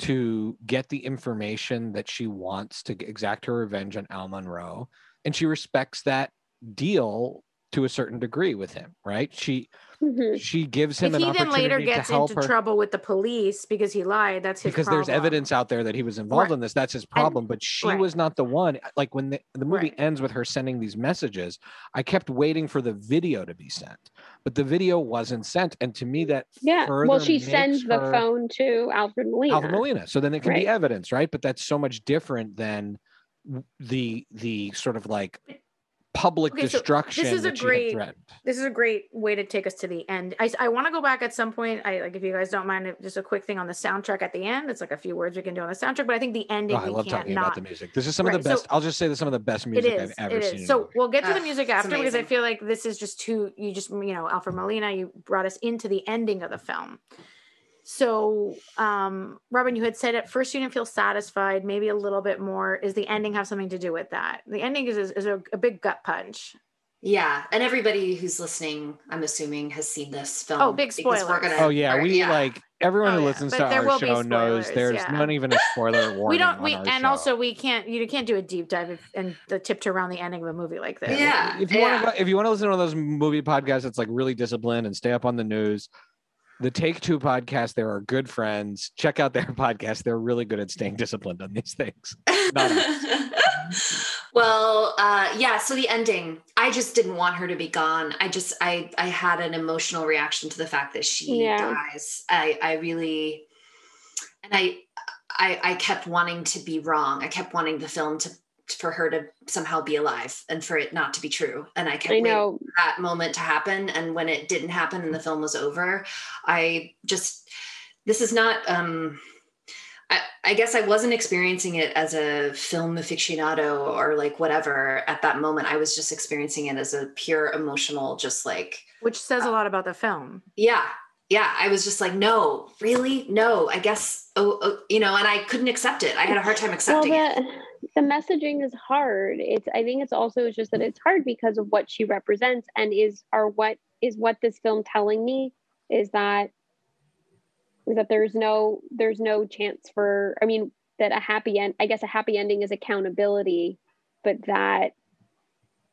to get the information that she wants to exact her revenge on Al Monroe, and she respects that deal to a certain degree with him, right? She Mhm. she gives him if an he then later gets into her trouble with the police because he lied, that's his because there's problem. evidence out there that he was involved Right. in this. That's his problem. but she right. was not the one. Like when the, the movie Right. ends with her sending these messages, I kept waiting for the video to be sent, but the video wasn't sent. And to me, that Yeah. Well, she sends the phone to Alfred Molina. Alfred Molina. So then it can be evidence, right? But that's so much different than the the sort of like public Okay, so destruction this is a that she great- this is a great way to take us to the end. I, I want to go back at some point. I like if you guys don't mind, just a quick thing on the soundtrack at the end. It's like a few words we can do on the soundtrack, but I think the ending Oh, I love talking not. about the music. This is some of Right, the so- best. I'll just say that some of the best music is. I've ever seen. is. in a So we'll get to the ah, music it's after because I feel like this is just too. You just you know Alfred Molina. You brought us into the ending of the film. So, um, Robin, you had said at first you didn't feel satisfied, maybe a little bit more. Is the ending have something to do with that? The ending is, is, is a, a big gut punch. Yeah, and everybody who's listening, I'm assuming, has seen this film. Oh, big because we're gonna- Oh yeah, or- we like everyone Oh, who listens But to there our will be show knows there's yeah. not even a spoiler warning. we don't. on We our and show. also we can't. You can't do a deep dive if, and the tiptoe around the ending of a movie like this. Yeah. if you want to if you want to listen to one of those movie podcasts that's like really disciplined and stay up on the news the take two podcast there are good friends check out their podcast they're really good at staying disciplined on these things well, uh, yeah. So the ending, I just didn't want her to be gone. I just, I, I had an emotional reaction to the fact that she Yeah. dies. I, I really, and I, I, I kept wanting to be wrong. I kept wanting the film to, for her to somehow be alive and for it not to be true. And I kept I waiting know. for that moment to happen. And when it didn't happen and the film was over, I just, this is not, um, I, I guess I wasn't experiencing it as a film aficionado or like whatever at that moment. I was just experiencing it as a pure emotional, just like, which says a lot about the film. yeah, yeah. I was just like, no, really? No, I guess, oh, oh you know, and I couldn't accept it. I had a hard time Well, accepting it. The, messaging is hard. It's I think it's also just that it's hard because of what she represents and is are what is what this film telling me is that that there's no there's no chance for I mean that a happy end I guess a happy ending is accountability, but that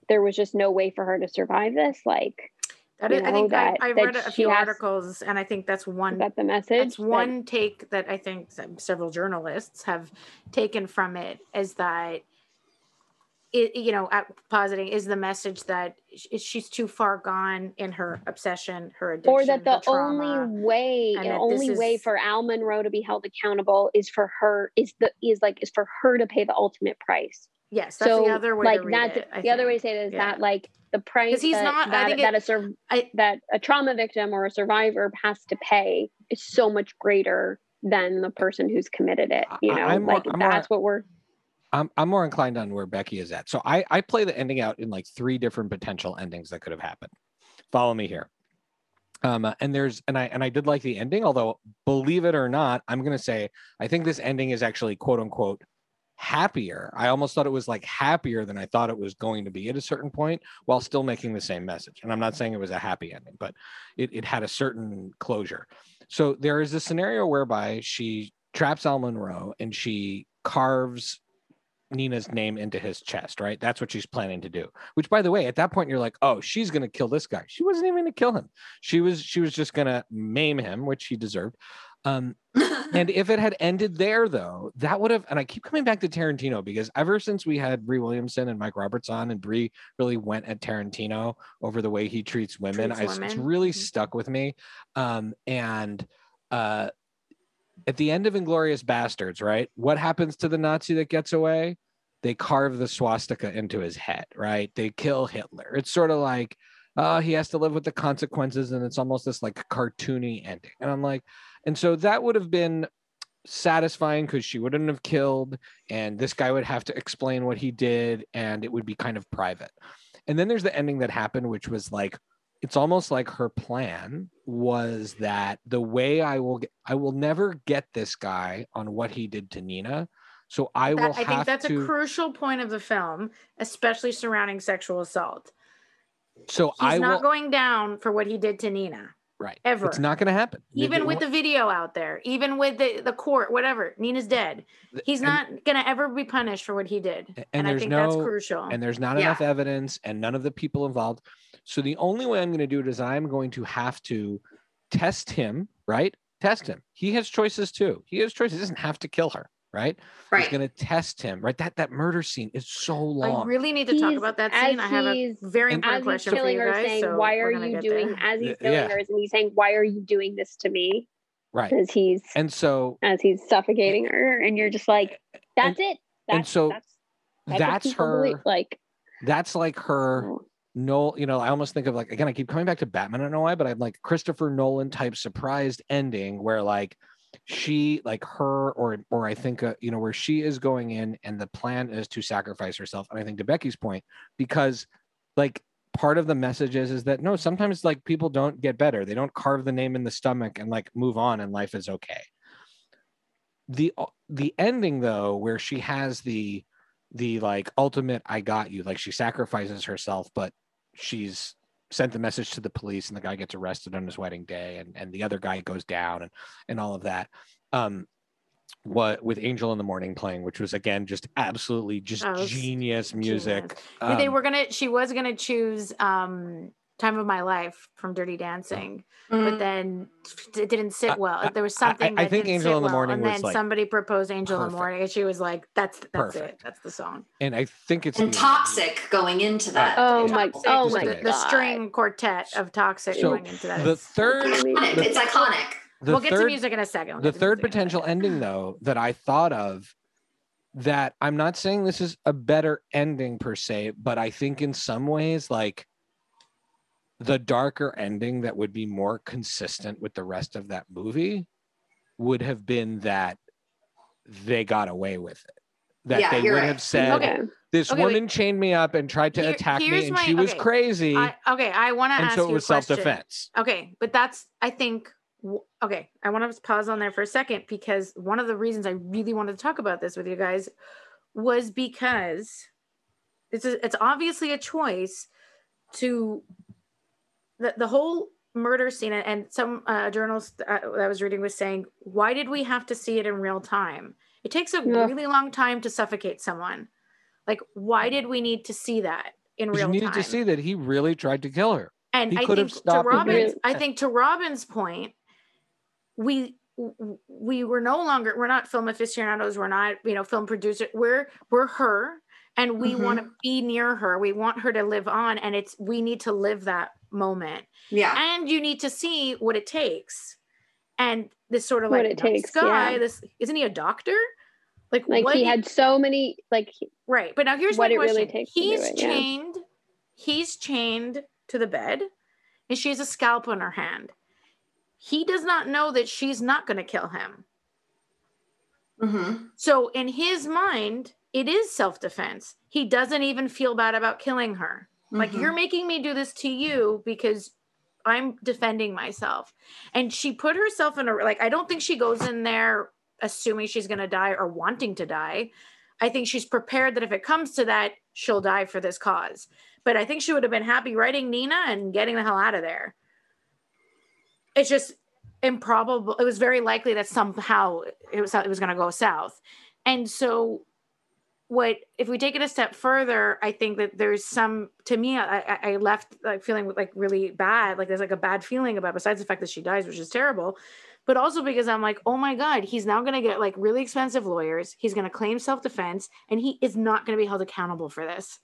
there was just no way for her to survive this. Like That You I think I, that- I that read a few has- articles, and I think that's is one. that the message? That's That- one take that I think several journalists have taken from it is that it, you know, at positing is the message that she's too far gone in her obsession, her addiction, or that the trauma. only way the only this way is- for al monroe to be held accountable is for her is the is like is for her to pay the ultimate price yes, that's so the other way like to read that's it. I the other way to say it is Yeah. that like the price he's that, not- I that, think that it- a sur- I- that a trauma victim or a survivor has to pay is so much greater than the person who's committed it you know I'm like I'm more- that's what we're I'm, I'm more inclined on where becky is at so I, I play the ending out in like three different potential endings that could have happened follow me here um and there's and i and i did like the ending although believe it or not i'm gonna say i think this ending is actually quote unquote happier i almost thought it was like happier than i thought it was going to be at a certain point while still making the same message and i'm not saying it was a happy ending but it, it had a certain closure so there is a scenario whereby she traps al monroe and she carves Nina's name into his chest, right? That's what she's planning to do. Which, by the way, at that point, you're like, oh, she's gonna kill this guy. She wasn't even gonna kill him. She was she was just gonna maim him, which he deserved. Um, and if it had ended there, though, that would have. And I keep coming back to Tarantino because ever since we had Brie Williamson and Mike Roberts on, and Brie really went at Tarantino over the way he treats women, Treats I, it's women. really Mhm. stuck with me. Um, and uh, at the end of Inglourious Basterds, right? What happens to the Nazi that gets away? They carve the swastika into his head, right? They kill Hitler. It's sort of like uh, he has to live with the consequences, and it's almost this like cartoony ending. And I'm like, and so that would have been satisfying because she wouldn't have killed, and this guy would have to explain what he did, and it would be kind of private. And then there's the ending that happened, which was like, it's almost like her plan was that the way I will get, I will never get this guy on what he did to Nina. So I That- will I think that's to. a crucial point of the film, especially surrounding sexual assault. So He's I not will. going down for what he did to Nina. right. ever. It's not going to happen. Even with the video out there, even with the, the court, whatever, Nina's dead. He's and- not gonna ever be punished for what he did. and, And, I there's think no that's crucial. and there's not Yeah. enough evidence and none of the people involved so the only way i'm going to do it is i'm going to have to test him right test him he has choices too he has choices he doesn't have to kill her right he's Right. going to test him right that that murder scene is so long. I really need to talk about that scene. I have a very important as he's question for killing you her, guys. saying, so "Why we're you doing?" there. As he's killing yeah. her, and he's saying, "Why are you doing this to me?" right As he's and so as he's suffocating her, and you're just like, "That's it." That's, and so that's, that's, that's her believe. Like, that's like her oh, no you know i almost think of like again i keep coming back to batman i don't know why but i'm like christopher nolan type surprised ending where like she like her or or i think uh, you know where she is going in and the plan is to sacrifice herself and i think to becky's point because like part of the message is is that no sometimes like people don't get better. They don't carve the name in the stomach and like move on and life is okay. The uh, the ending though where she has the the like ultimate i got you like she sacrifices herself but she's sent the message to the police and the guy gets arrested on his wedding day and, and the other guy goes down and and all of that um what with angel in the morning playing which was again just absolutely just Oh, genius music Genius. they Um, were gonna. She was gonna choose um, "Time of My Life" from Dirty Dancing, Mm. but then it didn't sit well. I- there was I- I- something. I that think didn't Angel sit in the well, Morning and was, then like, somebody proposed "Angel in the. Morning," and she was like, "That's that's it. Perfect. That's the song." and i think it's and the- toxic going into that. Oh my- Toxic, oh my the, God. the string quartet of Toxic So, going into that. the third the- it's iconic. the we'll get to music in a second. We'll the third music in a potential ending though that i thought of that i'm not saying this is a better ending per se but i think in some ways like the darker ending that would be more consistent with the rest of that movie would have been that they got away with it that Yeah, they would right. have said okay. this Okay, wait. woman chained me up and tried to Here- attack me and my- she was okay. crazy I, okay, I want to ask so you it was self-defense Okay, but that's I think okay. I want to pause on there for a second because one of the reasons I really wanted to talk about this with you guys was because it's a, it's obviously a choice to the the whole murder scene and- and some uh, journalist uh, that I was reading was saying why did we have to see it in real time? It takes a Yeah. really long time to suffocate someone. Like why did we need to see that in you real needed time? to see that he really tried to kill her And He I could think to stopped it. Robin's, I think to Robin's point, we we were no longer we're not film aficionados, we're not you know film producer, we're we're her, and we Mhm. want to be near her. We want her to live on, and it's we need to live that moment, Yeah. and you need to see what it takes. And this sort of What like it takes, guy, yeah. this isn't he a doctor? Like, Like what he do had so many. Like Right. But now here's what my it really question. takes he's it, yeah. chained. He's chained to the bed, and she has a scalpel in her hand. He does not know that she's not going to kill him. hmm So in his mind, it is self-defense. He doesn't even feel bad about killing her. Like Mm-hmm. you're making me do this to you because I'm defending myself. And she put herself in a like I don't think she goes in there assuming she's going to die or wanting to die. I think she's prepared that if it comes to that, she'll die for this cause. But I think she would have been happy writing Nina and getting the hell out of there. It's just improbable. It was very likely that somehow it was it was going to go south. And so what if we take it a step further i think that there's some to me i, I- left like feeling like really bad like there's like a bad feeling about besides the fact that she dies which is terrible but also because i'm like oh my god he's now going to get like really expensive lawyers he's going to claim self-defense and he is not going to be held accountable for this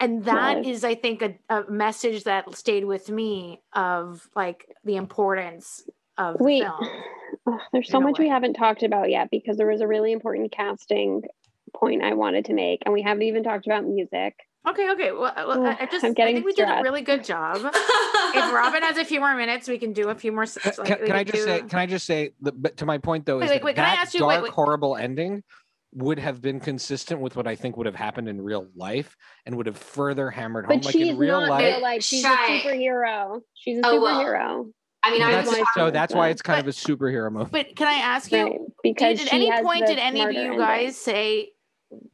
and that is Right. i think a, a message that stayed with me of like the importance of the we. film Ugh, there's so in a much we haven't talked about yet because there was a really important casting point I wanted to make, and we haven't even talked about music. Okay, okay. Well, uh, well, I I just I'm I getting think we did a really good job. if Robin has a few more minutes, we can do a few more. s- Can, like, can- can I could just say? Can I just say? the- But to my point though, Wait, is wait, that, wait, can I that you- dark, wait. horrible ending would have been consistent with what I think would have happened in real life, and would have further hammered home. But like she's in real not life, real life. She's Shy. a superhero. She's a Oh, well, superhero. I mean, Well, I that's, was so that's why it's kind of a superhero movie. But can I ask you? Right. Because Did, at any point did any of smarter you ending. guys say?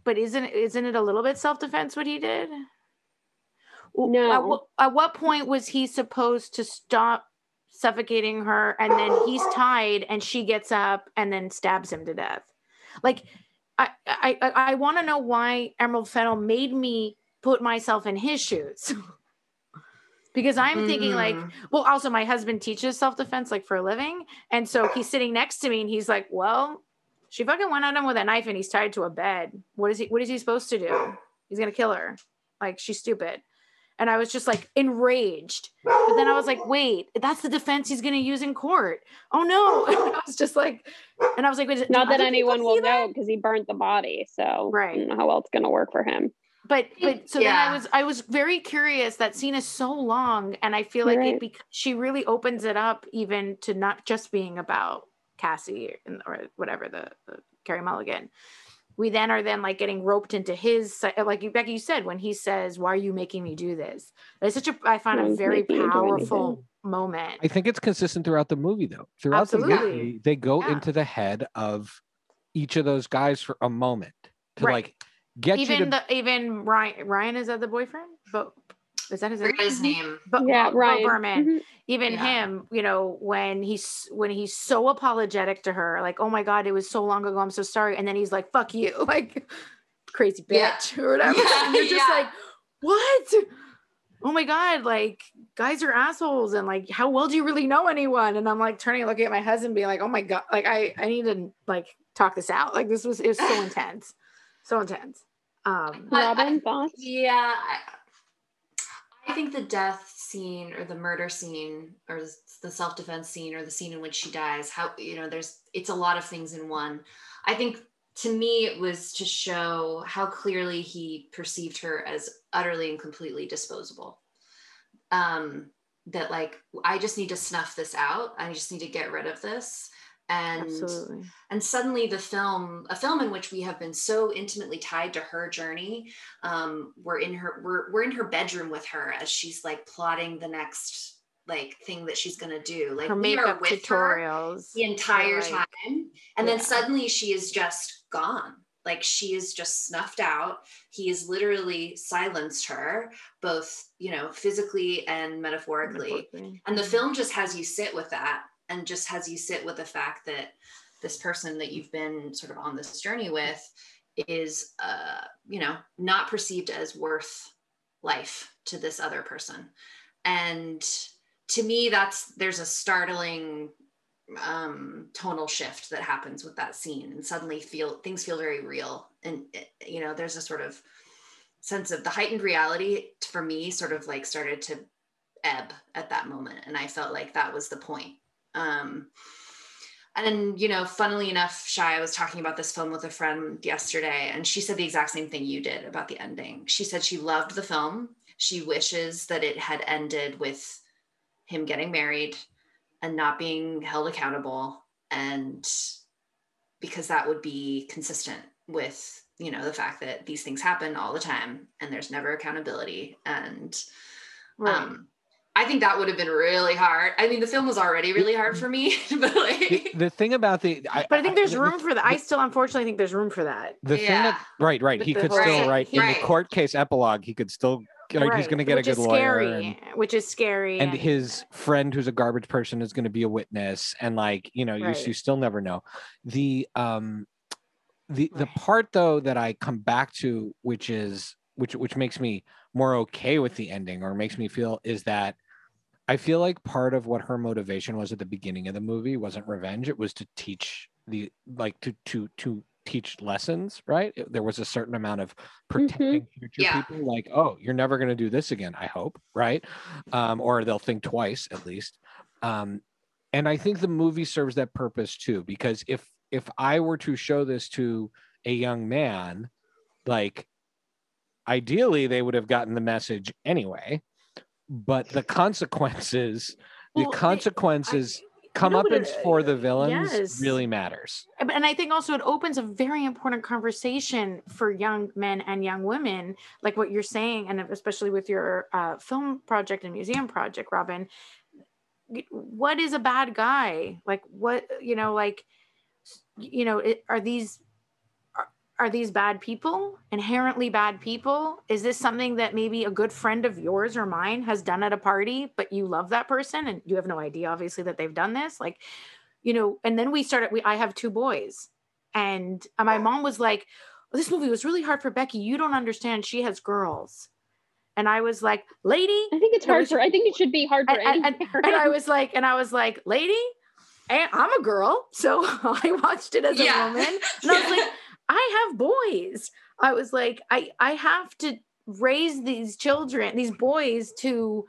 But isn't isn't it a little bit self defense what he did? W- At, No. at what point was he supposed to stop suffocating her, and then he's tied, and she gets up and then stabs him to death? Like, I I I, I want to know why Emerald Fennell made me put myself in his shoes. Because I'm thinking like, Mm. well, also my husband teaches self defense like for a living, and so he's sitting next to me, and he's like, "Well, she fucking went at him with a knife, and he's tied to a bed. What is he? What is he supposed to do? He's gonna kill her. Like she's stupid." And I was just like enraged, but then I was like, "Wait, that's the defense he's gonna use in court. Oh no!" And I was just like, and I was like, Wait, Not that anyone will know because he burnt the body. So Right. I don't know how well it's going to work for him. But eh, but so then I was I was very curious. That scene is so long, and I feel like Right. it bec- she really opens it up even to not just being about Cassie and, or whatever the, the Carey Mulligan. We then are then like getting roped into his like you Becky you said when he says, "Why are you making me do this?" It's such a I find No a very making you do powerful moment. I think it's consistent throughout the movie, though. Throughout the movie, they go Yeah. into the head of each of those guys for a moment to Right. like get you even to. the even Ryan Ryan is that the boyfriend? But is that his his name. But yeah, Bo- Bo Ryan. Burnham. Mhm. even Yeah. him you know when he's when he's so apologetic to her like oh my god it was so long ago i'm so sorry and then he's like fuck you like crazy Yeah. bitch or whatever Yeah, and you're just yeah. like what oh my god like guys are assholes and like how well do you really know anyone and i'm like turning looking at my husband being like oh my god like i i need to like talk this out like this was it was so intense so intense um Robin, thoughts? Yeah, I, I think the death scene or the murder scene or the self defense scene or the scene in which she dies, how, you know, there's, it's a lot of things in one. I think to me, it was to show how clearly he perceived her as utterly and completely disposable. Um, that like, I just need to snuff this out. I just need to get rid of this. And absolutely. and suddenly the film a film in which we have been so intimately tied to her journey um we're in her we're, we're in her bedroom with her as she's like plotting the next like thing that she's gonna do. Like her we are makeup with her tutorials. the entire like- time. And then suddenly she is just gone. Like she is just snuffed out. He has literally silenced her both you know physically and metaphorically. And the film just has you sit with that and just has you sit with the fact that this person that you've been sort of on this journey with is uh you know not perceived as worth life to this other person. And to me that's there's a startling um tonal shift that happens with that scene and suddenly feel things feel very real. And eh, you know there's a sort of sense of the heightened reality for me sort of like started to ebb at that moment. And i felt like that was the point um and then you know funnily enough Shia was talking about this film with a friend yesterday and she said the exact same thing you did about the ending. She said she loved the film. She wishes that it had ended with him getting married and not being held accountable and because that would be consistent with you know the fact that these things happen all the time and there's never accountability. And right. um i think that would have been really hard i mean the film was already really hard for me but like the thing about the, I, but I think there's the- room for that. I still, unfortunately, think there's room for that. The thing that right, right, With he the could whole- still Right, right in the court case epilogue. He could still like, he's going to get which a good is lawyer, scary, and, which is scary. and his friend who's a garbage person is going to be a witness, and like you know, you, Right. you still never know. The um, the the part though that I come back to, which is which which makes me more okay with the ending, or makes me feel is that I feel like part of what her motivation was at the beginning of the movie wasn't revenge. It was to teach the like to to to teach lessons, right? It- There was a certain amount of protecting future Yeah. people, like, oh, you're never going to do this again. I hope, right? Um, or they'll think twice at least. Um, and I think the movie serves that purpose too, because if if I were to show this to a young man, like ideally they would have gotten the message anyway but the consequences Well, the consequences come No, up it- for the villains yes. really matters and I think also it opens a very important conversation for young men and young women, like what you're saying, and especially with your uh, film project and museum project, Robin. What is a bad guy? Like what you know, like you know, it, are these are, are these bad people inherently bad people? Is this something that maybe a good friend of yours or mine has done at a party, but you love that person and you have no idea, obviously, that they've done this? Like, you know, and then we started. We I have two boys, and my mom was like, oh, "This movie was really hard for Becky. You don't understand. She has girls." And I was like, "Lady," I think it's hard we for. I think it should be hard for and, any and, and I was like, and I was like, lady, and I'm a girl, so I watched it as a Yeah. woman, and I was like, I have boys. I was like, I I have to raise these children, these boys, to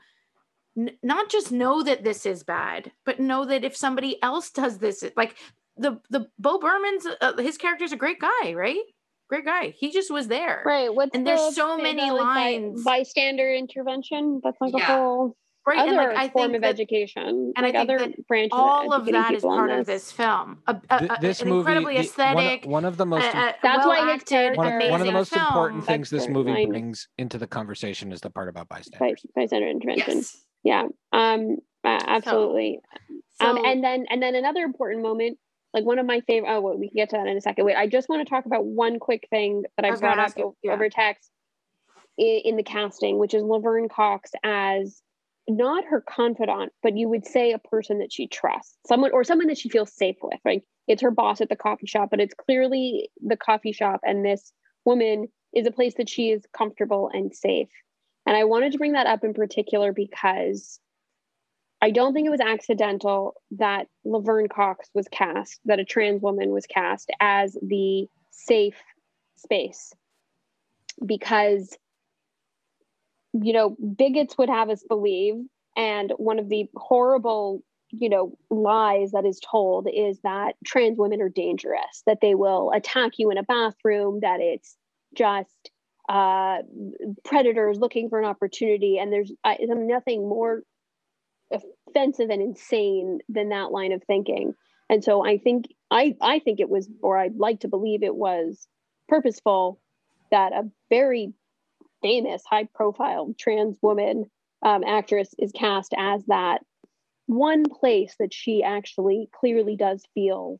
n- not just know that this is bad, but know that if somebody else does this, like the the Bo Burnham's, uh, his character's a great guy, right? Great guy. He just was there. right. What's And there's so many like, lines. bystander intervention. That's like Yeah. a whole Right. other and like I form think of that education. and I think other that branches. all of educating that is people on part of this film. A, a- a- this an movie incredibly the- aesthetic. one, one of the most a- a That's why his well-acted, one, of- one of the most film. important things this movie right. brings into the conversation is the part about by, bystanders. bystander intervention. Yes. Yeah. Um. uh, absolutely. um. So- And then and then another important moment. Like one of my favorite. Oh, well, we can get to that in a second. Wait, I just want to talk about one quick thing that I I, brought up you, o- yeah. over text in, in the casting, which is Laverne Cox as not her confidant, but you would say a person that she trusts, someone or someone that she feels safe with. Right? It's her boss at the coffee shop, but it's clearly the coffee shop, and this woman is a place that she is comfortable and safe. And I wanted to bring that up in particular because I don't think it was accidental that Laverne Cox was cast, that a trans woman was cast as the safe space. Because, you know, bigots would have us believe, and one of the horrible, you know, lies that is told is that trans women are dangerous, that they will attack you in a bathroom, that it's just uh, predators looking for an opportunity. And there's I, nothing more offensive and insane than that line of thinking. And so I think I I think it was, or I'd like to believe it was purposeful that a very famous, high profile trans woman um, actress is cast as that one place that she actually clearly does feel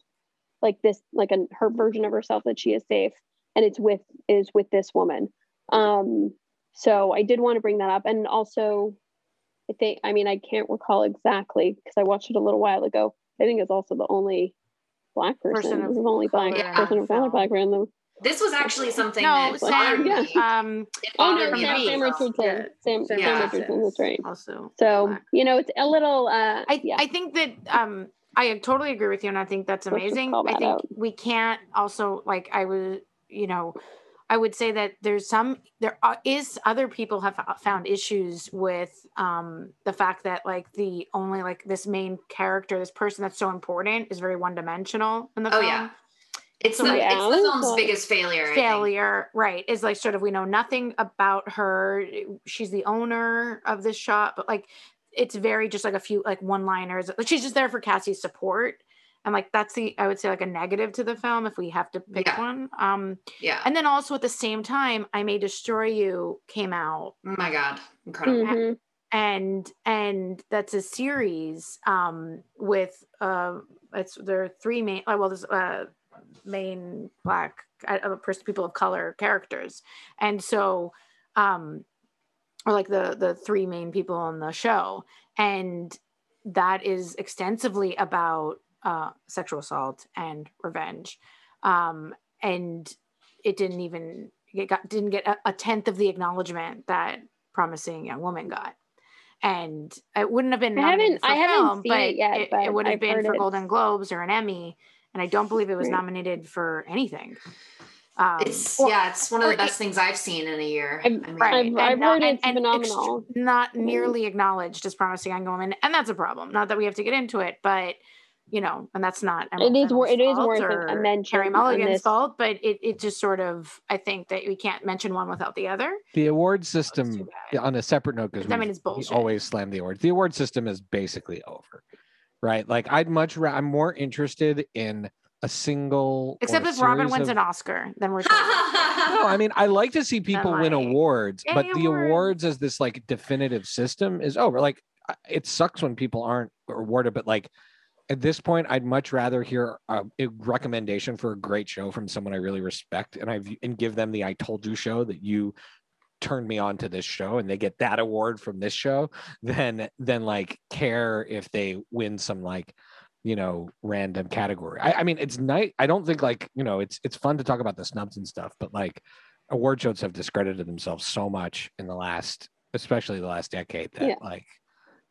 like this, like a, her version of herself that she is safe, and it's with is with this woman. Um, so I did want to bring that up, and also I think I mean I can't recall exactly because I watched it a little while ago. I think it's also the only black person. Person of the only black color person of color, black random. This was actually something no, that Sam. bothered yeah. me. Um, Oh no, Sam, Sam. Richardson. Yeah. Sam, Sam Yeah. Richardson. That's right. also, So black. you know, it's a little. Uh, I yeah. I think that um I totally agree with you, and I think that's amazing. call I think out. we can't also like I was you know I would say that there's some there are, is other people have found issues with um the fact that like the only like this main character this person that's so important is very one dimensional in the Oh, film. yeah. It's So, the, yeah, it's the film's so- biggest failure. I think. failure right is like sort of we know nothing about her she's the owner of this shop but like it's very just like a few like one liners like she's just there for cassie's support and like that's the i would say like a negative to the film if we have to pick Yeah. one um Yeah. and then also at the same time i may destroy you came out Oh my God. Incredible. Mhm. and and that's a series um with uh it's there are three main uh, well there's uh main black uh, uh, people of color characters. And so um or like the the three main people on the show. And that is extensively about uh sexual assault and revenge. Um and it didn't even it got didn't get a, a tenth of the acknowledgement that promising young woman got. And it wouldn't have been I haven't- for I haven't film, seen but it yet, but it, but would have I've been for it's- Golden Globes or an Emmy, and I don't believe it was nominated for anything. Um, It's or- yeah, it's one of or the it- best things I've seen in a year. I've- I mean, right. I've- I've not- heard and- it's and phenomenal. ext- not nearly acknowledged as promising young woman, and that's a problem. Not that we have to get into it, but you know, and that's not it is it is worth a mention. Carey Mulligan's fault, but it, it just sort of I think that we can't mention one without the other. The award system on a separate note because I mean it's bullshit. always slam the awards. The award system is basically over, right? Like I'd much ra- I'm more interested in a single except if Robin wins of... an Oscar, then we're. no, I mean I like to see people like, win awards, but the awards. awards as this like definitive system is over. Like it sucks when people aren't awarded, but like at this point, I'd much rather hear a, a, recommendation for a great show from someone I really respect, and I and give them the "I told you" show that you turned me on to this show, and they get that award from this show, than than like care if they win some like you know random category. I, I mean, it's nice. I don't think like you know it's it's fun to talk about the snubs and stuff, but like award shows have discredited themselves so much in the last, especially the last decade, that yeah. like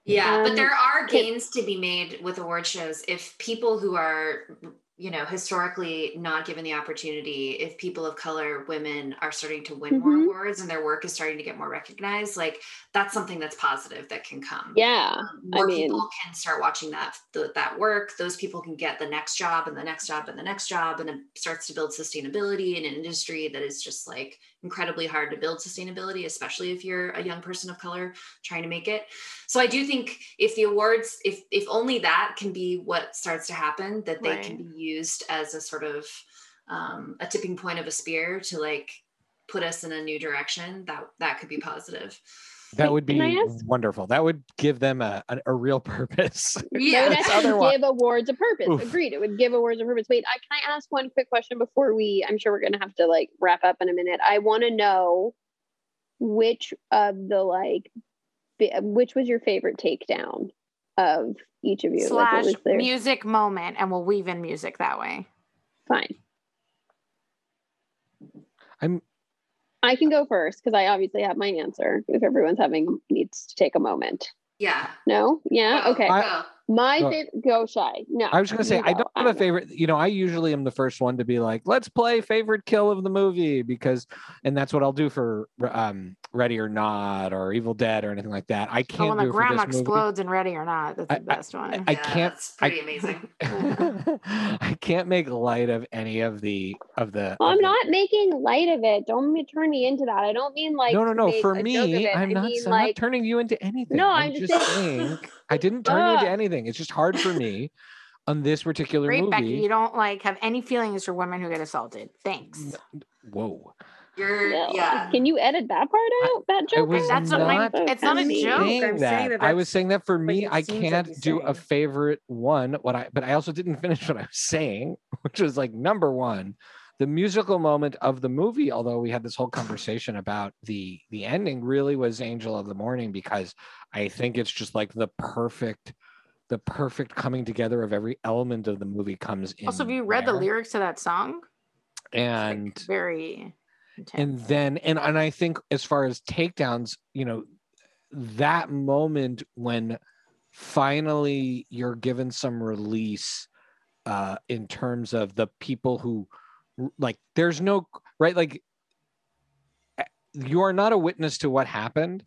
yeah, um, but there are gains to be made with award shows if people who are you know historically not given the opportunity if people of color women are starting to win mm-hmm. more awards and their work is starting to get more recognized like that's something that's positive that can come yeah um, more I mean, people can start watching that the, that work those people can get the next job and the next job and the next job and it starts to build sustainability in an industry that is just like incredibly hard to build sustainability, especially if you're a young person of color trying to make it. So I do think if the awards, if if only that can be what starts to happen, that they right. can be used as a sort of um, a tipping point of a spear to like put us in a new direction, that that could be positive. That would be wonderful. That would give them a, a, a real purpose. Yeah, otherwise... give awards a purpose. Oof. Agreed. It would give awards a purpose. Wait, I, can I ask one quick question before we? I'm sure we're going to have to like wrap up in a minute. I want to know which of the like, which was your favorite takedown of each of you? Slash like, music moment, and we'll weave in music that way. Fine. I'm I can go first because I obviously have my answer. If everyone's having needs to take a moment. Yeah. No. Yeah. Okay. I, my no. favorite go shy. No. I was gonna say I don't have a favorite. You know, I usually am the first one to be like, let's play favorite kill of the movie because, and that's what I'll do for um, Ready or Not or Evil Dead or anything like that. I can't. Oh, when the grandma explodes in Ready or Not, that's the I, best one. I, I can't. pretty I, amazing. I can't make light of any of the of the. Well, of I'm the, not making light of it. Don't turn me into that. I don't mean like. No, no, no. For me, I'm not. I'm like, not turning you into anything. No, I'm, I'm just saying. I didn't turn you into anything. It's just hard for me on this particular Great, movie. Becky, you don't like have any feelings for women who get assaulted. Thanks. Whoa. You're no. yeah. Can you edit that part out? that joke? That's not, not it's not a joke. I'm that. saying that I was saying that for me, I can't do a favorite one. What I but I also didn't finish what I was saying, which was like number one the musical moment of the movie although we had this whole conversation about the the ending really was angel of the morning because i think it's just like the perfect the perfect coming together of every element of the movie comes in also have you read there. the lyrics to that song and like very intense. and then and and i think as far as takedowns you know that moment when finally you're given some release uh in terms of the people who like there's no right like you are not a witness to what happened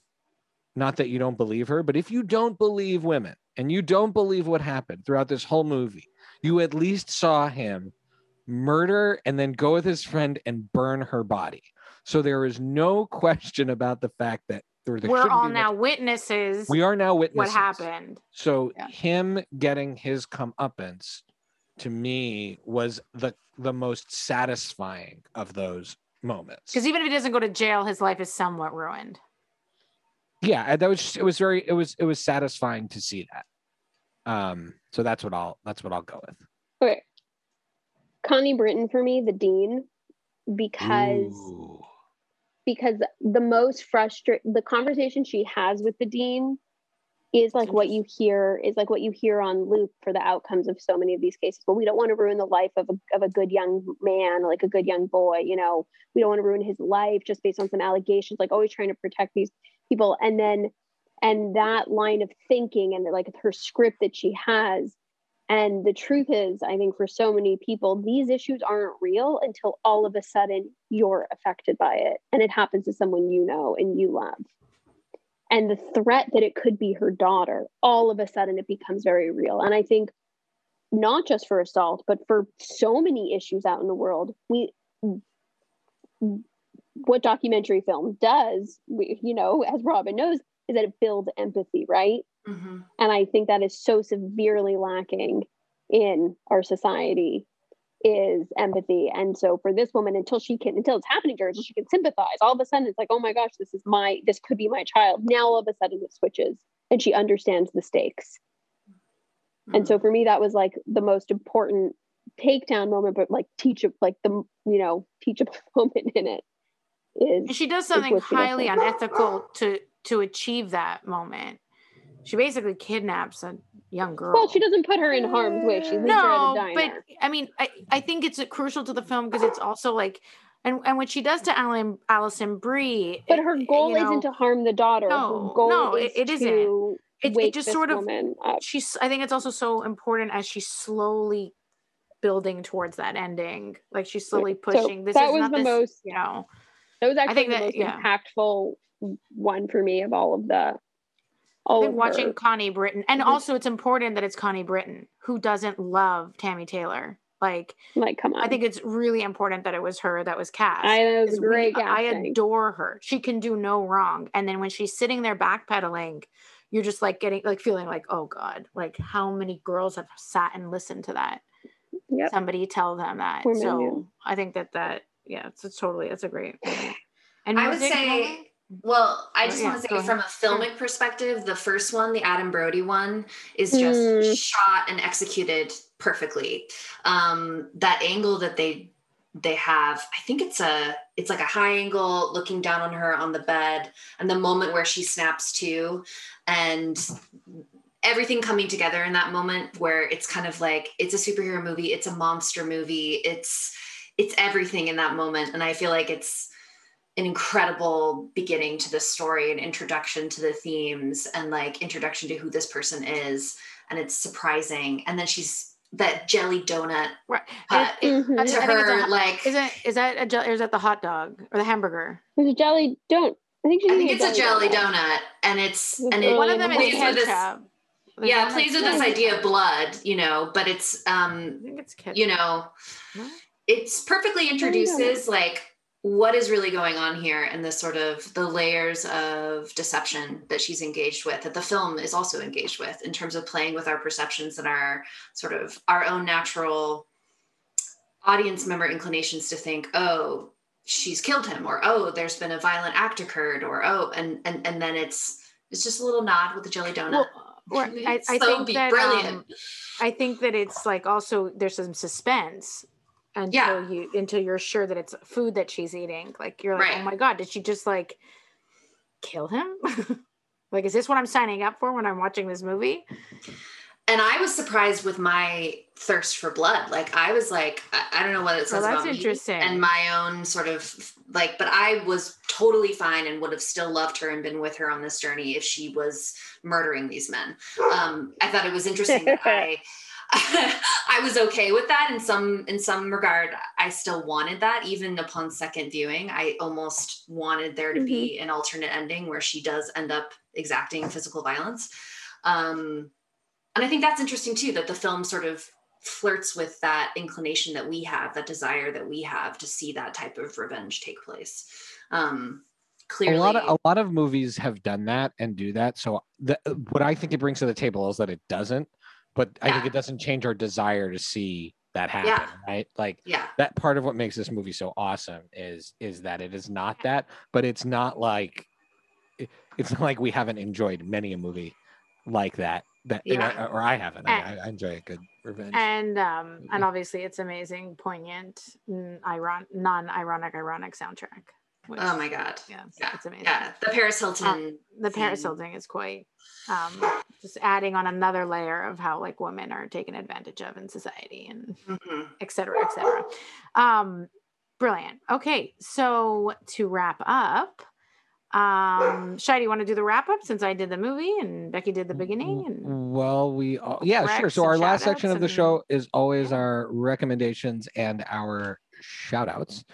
not that you don't believe her but if you don't believe women and you don't believe what happened throughout this whole movie you at least saw him murder and then go with his friend and burn her body so there is no question about the fact that there, there we're all now much. witnesses we are now witnesses what happened so yeah. him getting his comeuppance to me was the the most satisfying of those moments. Because even if he doesn't go to jail, his life is somewhat ruined. Yeah, that was just, it was very it was it was satisfying to see that. Um, so that's what I'll that's what I'll go with. Okay. Connie Britton for me, the dean, because Ooh. because the most frustrating the conversation she has with the dean is like what you hear is like what you hear on loop for the outcomes of so many of these cases. But we don't want to ruin the life of a, of a good young man like a good young boy you know? We don't want to ruin his life just based on some allegations like always trying to protect these people. And then and that line of thinking and like her script that she has. And the truth is i think for so many people these issues aren't real until all of a sudden you're affected by it. And it happens to someone you know and you love and the threat that it could be her daughter all of a sudden it becomes very real and i think not just for assault, but for so many issues out in the world. We what documentary film does, we, you know, as Robin knows, is that it builds empathy, right? Mm-hmm. And I think that is so severely lacking in our society is empathy. And so for this woman, until she can, until it's happening to her, until she can sympathize, all of a sudden it's like, oh my gosh, this is my, this could be my child. Now all of a sudden it switches and she understands the stakes. Mm-hmm. And so for me, that was like the most important takedown moment, but like teach, like the, you know, teachable moment in it is. And she does something highly unethical to, to achieve that moment. She basically kidnaps a young girl. Well, she doesn't put her in harm's way. She leaves no, her at a diner. But I mean, I, I think it's crucial to the film because it's also like and and what she does to Alan Alison Brie. But her eh, goal you know, isn't to harm the daughter. No, her goal no, is it, it isn't. It, it just sort of she's. I think it's also so important as she's slowly building towards that ending. Like she's slowly pushing. So this that was the this, most. You know, that was actually the that, most yeah. impactful one for me of all of the all I think watching her. Connie Britton, and mm-hmm. also it's important that it's Connie Britton who doesn't love Tami Taylor. Like, like, come on. I think it's really important that it was her that was cast. I it was great. We, I adore her. She can do no wrong. And then when she's sitting there backpedaling, you're just like getting like feeling like, oh God, like how many girls have sat and listened to that? Yep. Somebody tell them that. Women, so yeah. I think that that yeah, it's, it's totally it's a great. And I would say. Well, I just oh, yeah, want to say from a filmic perspective, the first one, the Adam Brody one, is just mm. shot and executed perfectly. Um, that angle that they they have, I think it's a it's like a high angle looking down on her on the bed, and the moment where she snaps to, and everything coming together in that moment where it's kind of like it's a superhero movie, it's a monster movie, it's it's everything in that moment, and I feel like it's an incredible beginning to the story and introduction to the themes and like introduction to who this person is and it's surprising and then she's that jelly donut right uh, it, it, mm-hmm. to her a, like is it is that a or is that the hot dog or the hamburger it's a jelly don't i think, I think it's a jelly, donut. donut. and it's and it one of them is ketchup yeah, plays with this idea of blood, you know, but it's um I think it's you know, what? it's perfectly introduces like what is really going on here and the sort of the layers of deception that she's engaged with that the film is also engaged with in terms of playing with our perceptions and our sort of our own natural audience member inclinations to think oh she's killed him or oh there's been a violent act occurred or oh and and, and then it's it's just a little nod with the jelly donut. Well, I, I so think that um, I think that it's like also there's some suspense until yeah. you until you're sure that it's food that she's eating. Like you're like, oh right. oh my god, did she just like kill him? like, is this what I'm signing up for when I'm watching this movie? And I was surprised with my thirst for blood. Like I was like, I, I don't know what it says well, about interesting. me and my own sort of like, but I was totally fine and would have still loved her and been with her on this journey if she was murdering these men. Um, I thought it was interesting that I I was okay with that in some in some regard. I still wanted that even upon second viewing. I almost wanted there to mm-hmm. be an alternate ending where she does end up exacting physical violence. Um, and I think that's interesting too that the film sort of flirts with that inclination that we have, that desire that we have to see that type of revenge take place. Um, clearly, a lot of a lot of movies have done that and do that. So the, what I think it brings to the table is that it doesn't but yeah. I think it doesn't change our desire to see that happen, yeah. right? Like yeah. that part of what makes this movie so awesome is is that it is not that, but it's not like it's not like we haven't enjoyed many a movie like that that yeah. or I haven't. I, I, enjoy a good revenge. And um and obviously it's amazing, poignant, iron non-ironic ironic soundtrack. Which, oh my god. Yeah, yeah, it's amazing. Yeah, the Paris Hilton. Um, the Paris Hilton is quite um, just adding on another layer of how like women are taken advantage of in society and mm-hmm. et cetera, et cetera. Um, brilliant. Okay, so to wrap up, um, Shai, do you want to do the wrap up since I did the movie and Becky did the beginning? And well, we all, yeah, sure. So our last section of the show is always our recommendations and our shout outs.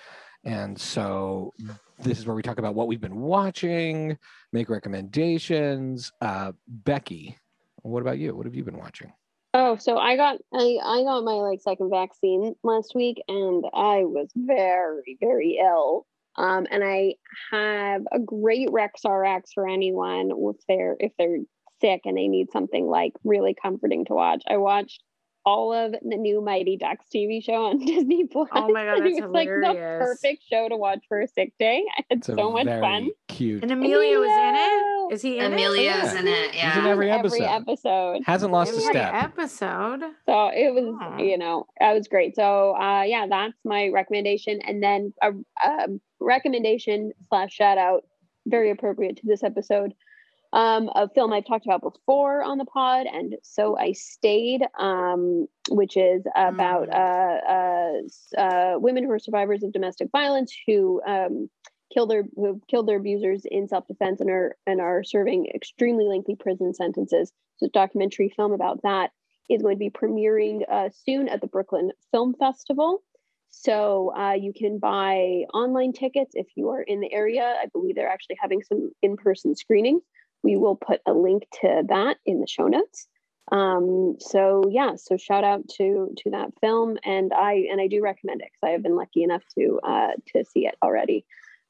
And so this is where we talk about what we've been watching, make recommendations. Uh, Becky, what about you? What have you been watching? Oh, so I got I I got my like second vaccine last week, and I was very very ill. Um, and I have a great Rex RX for anyone if they're if they're sick and they need something like really comforting to watch. I watched all of the new Mighty Ducks TV show on Disney Plus. Oh my God, and that's it was like the perfect show to watch for a sick day. I had It's so much very fun. cute. And Emilio is in it. Is he in Emilio's Yeah. in it. Yeah. He's Yeah. in every Every episode. episode. Hasn't it? lost a step. episode. So it was, Aw. you know, that was great. So uh, yeah, that's my recommendation. And then a, um recommendation slash shout out, very appropriate to this episode, um, a film I've talked about before on the pod, and so I stayed, um, which is about Mm. uh, uh, uh, women who are survivors of domestic violence who um, kill their who killed their abusers in self defense and are and are serving extremely lengthy prison sentences. So, a documentary film about that is going to be premiering uh, soon at the Brooklyn Film Festival. So uh, you can buy online tickets if you are in the area. I believe they're actually having some in-person screenings. We will put a link to that in the show notes. Um, so yeah, so shout out to to that film, and I and I do recommend it because I have been lucky enough to uh, to see it already.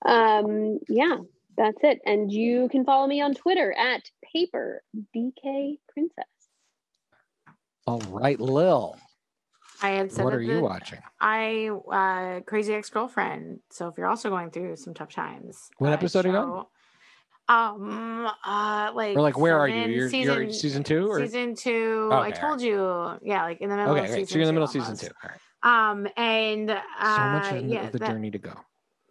Um, yeah, that's it. And you can follow me on Twitter at paper bk princess. All right, Lil. I had said What that are you the- watching? I uh crazy ex girlfriend. So if you're also going through some tough times, What uh, episode are you on? Show- Um, uh, like Or like, where are you? You're, season, you're season two, or season two. I Okay, told you, yeah, like in the middle okay, of okay. season So you're in the middle of season two. All right. Um, and uh, So much in yeah, of the that, journey to go.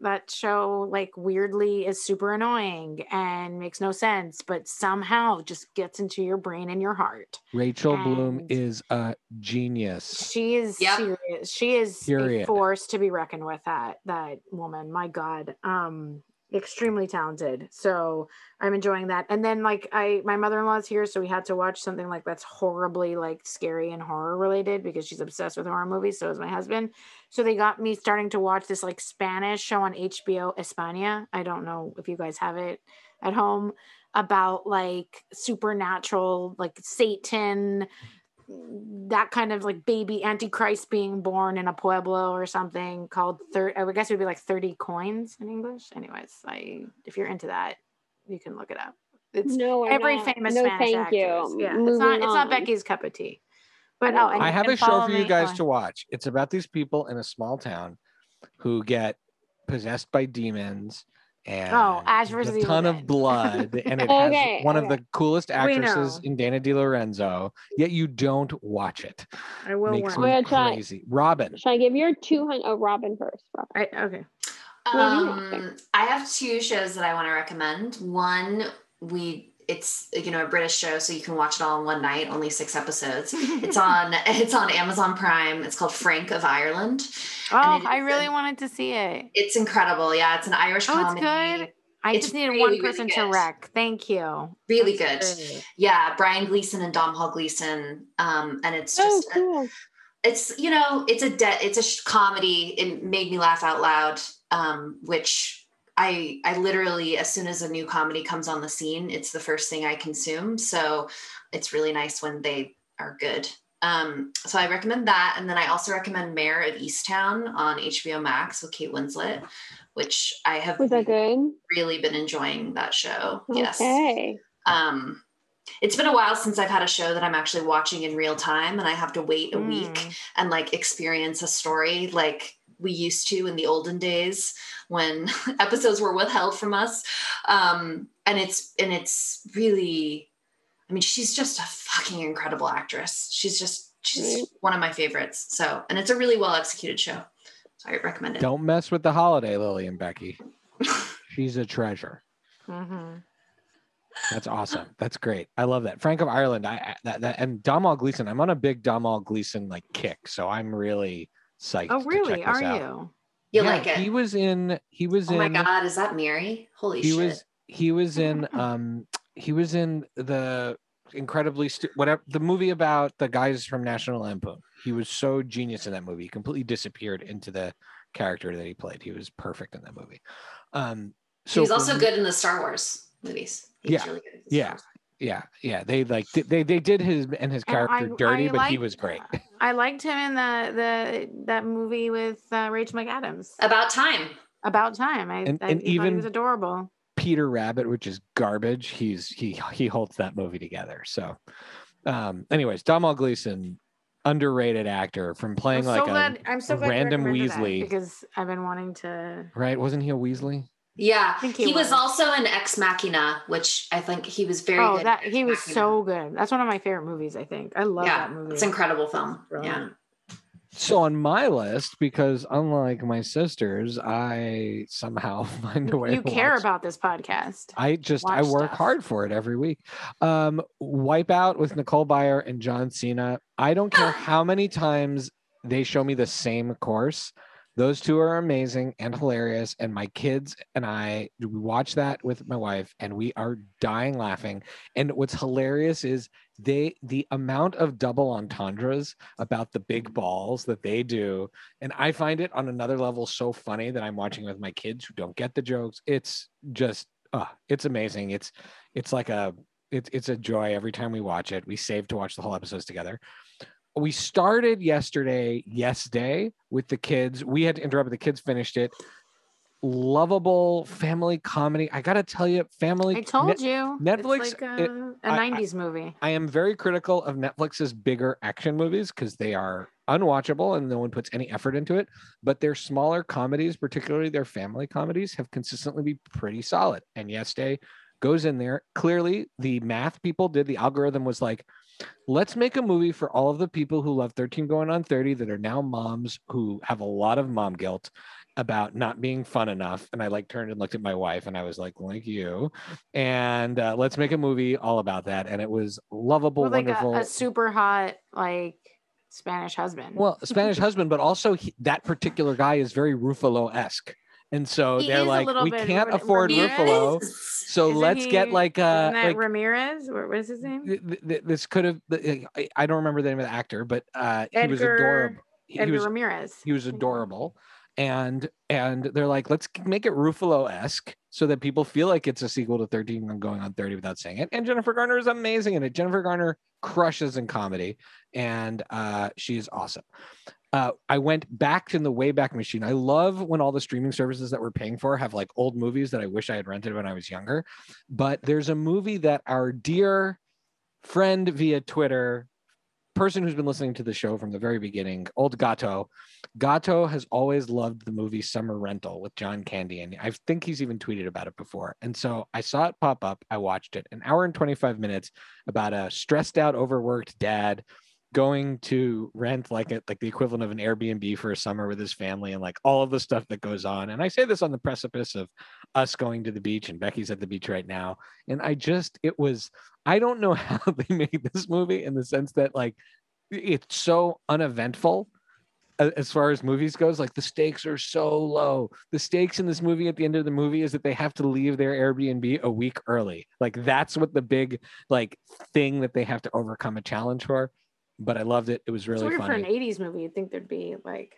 that show like weirdly is super annoying and makes no sense, but somehow just gets into your brain and your heart. Rachel Bloom is a genius. She is Yep. serious. She is a force to be reckoned with. That that woman, my God, um, extremely talented. So I'm enjoying that. And then like I, my mother-in-law's here, so we had to watch something like that's horribly like scary and horror related because she's obsessed with horror movies. So is my husband. So they got me starting to watch this like Spanish show on HBO España. I don't know if you guys have it at home about like supernatural, like Satan, that kind of like baby antichrist being born in a pueblo or something called third i guess it would be like 30 coins in english anyways i if you're into that you can look it up it's no, I'm every not. famous no, Spanish thank actors. you. yeah it's not it's not on. becky's cup of tea but oh and I have a show for you guys oh, to watch. It's about these people in a small town who get possessed by demons and Oh, Ash versus a Evil ton of Dead. blood and it Okay, has one of the coolest actresses in Dana DeLorenzo. Yet you don't watch it. i will Makes warn me I'm gonna try. Robin. Should I give your 200? Oh, Robin first. Robin. I, okay What are you watching? Um, I have two shows that I want to recommend. One, we it's you know a British show, so you can watch it all in one night. Only six episodes. It's on it's on Amazon Prime. It's called Frank of Ireland. oh i really a- wanted to see it It's incredible. Yeah, it's an Irish Oh, it's good? i It's just needed really, one really person to good. wreck thank you Really That's good. great. Yeah, Brian Gleeson and Domhnall Gleeson. Um, and it's Oh, just cool. it's you know it's a de- it's a sh- comedy it made me laugh out loud um which i i literally as soon as a new comedy comes on the scene it's the first thing i consume so it's really nice when they are good um so i recommend that and then i also recommend mare of easttown on hbo max with kate winslet which i have Was that good? really been enjoying that show yes Okay. um it's been a while since I've had a show that I'm actually watching in real time and I have to wait a week Mm. and like experience a story like we used to in the olden days when episodes were withheld from us. Um, and it's and it's really I mean, she's just a fucking incredible actress. She's just she's Right. one of my favorites. So and it's a really well executed show. So I recommend it. Don't mess with the holiday, Lily and Becky. She's a treasure. Mhm. That's awesome. That's great. I love that. Frank of Ireland. I, I that, that and Domhnall Gleeson. I'm on a big Domhnall Gleeson like kick, so I'm really psyched. oh to really check this are out. you You Yeah, like it? He was in. He was in oh my god, is that Mary? Holy he shit. was. He was in. Um. He was in the incredibly stu- whatever the movie about the guys from National Lampoon. He was so genius in that movie. He completely disappeared into the character that he played. He was perfect in that movie. Um. he So was also good in the Star Wars movies. He Yeah, really good in the Star yeah. Wars. yeah, yeah. They like they they did his and his And character I- dirty, I but he was great. I liked him in the the that movie with uh, Rachel McAdams. About time. About time. I, And- I and thought he even- was adorable. Peter Rabbit, which is garbage. He's he he holds that movie together. So, um, anyways, Domhnall Gleeson, underrated actor from playing I'm like so a glad. I'm so a glad random Weasley. because I've been wanting to. right. Wasn't he a Weasley? Yeah. He, he was. was. also in Ex Machina, which I think he was very oh, good. that he was Machina. so good. That's one of my favorite movies. I think I love yeah, that movie. it's an incredible film. Yeah. So on my list, because unlike my sisters, I somehow find a way. You to care watch- about this podcast. I just I work stuff. hard for it every week. Um, Wipeout with Nicole Byer and John Cena. I don't care how many times they show me the same course. Those two are amazing and hilarious. And my kids and I we watch that with my wife, and we are dying laughing. And what's hilarious is they the amount of double entendres about the big balls that they do and i find it on another level so funny that i'm watching with my kids who don't get the jokes it's just uh, it's amazing it's it's like a it's it's a joy every time we watch it we save to watch the whole episodes together we started yesterday yes day with the kids we had to interrupt the kids finished it lovable family comedy i gotta tell you family I told Net- you. Netflix, like it- a, a I- I- 90s movie. I am very critical of Netflix's bigger action movies because they are unwatchable and no one puts any effort into it. But their smaller comedies, particularly their family comedies, have consistently been pretty solid. And Yes Day goes in there. Clearly, the math people did the algorithm was like, let's make a movie for all of the people who love 13 going on 30 that are now moms who have a lot of mom guilt about not being fun enough. And i like turned and looked at my wife and i was like like you. And uh, let's make a movie all about that. And it was lovable With like a, wonderful a super hot like Spanish husband. well spanish husband but also he, that particular guy is very ruffalo-esque and so He they're like we can't afford ruffalo so Isn't let's get like uh like Ramirez? What what is his name? th- th- th- this could have I, I don't remember the name of the actor but uh he was Edgar- adorable he Edgar was Ramirez. he was adorable and and they're like let's make it ruffalo-esque so that people feel like it's a sequel to 13 and going on 30 without saying it and jennifer garner is amazing in it jennifer garner crushes in comedy and uh she's awesome uh, I went back in the Wayback Machine. I love when all the streaming services that we're paying for have like old movies that I wish I had rented when I was younger. But there's a movie that our dear friend via Twitter, person who's been listening to the show from the very beginning, old Gato, Gato has always loved the movie Summer Rental with John Candy. And I think he's even tweeted about it before. And so I saw it pop up. I watched it an hour and 25 minutes about a stressed out, overworked dad going to rent like a, like the equivalent of an Airbnb for a summer with his family and like all of the stuff that goes on. And I say this on the precipice of us going to the beach and Becky's at the beach right now. And I just it was I don't know how they made this movie in the sense that like it's so uneventful as far as movies goes like the stakes are so low the stakes in this movie at the end of the movie is that they have to leave their airbnb a week early like that's what the big like thing that they have to overcome a challenge for but i loved it. It was It's really weird for an 80s movie. You'd think there'd be like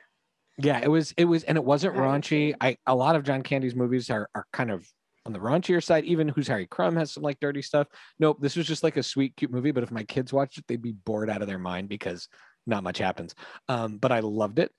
yeah it was it was and it wasn't raunchy. I a lot of john candy's movies are are kind of on the raunchier side. Even who's harry crumb has some like dirty stuff. Nope this was just like a sweet cute movie but if my kids watched it they'd be bored out of their mind because not much happens. Um, but i loved it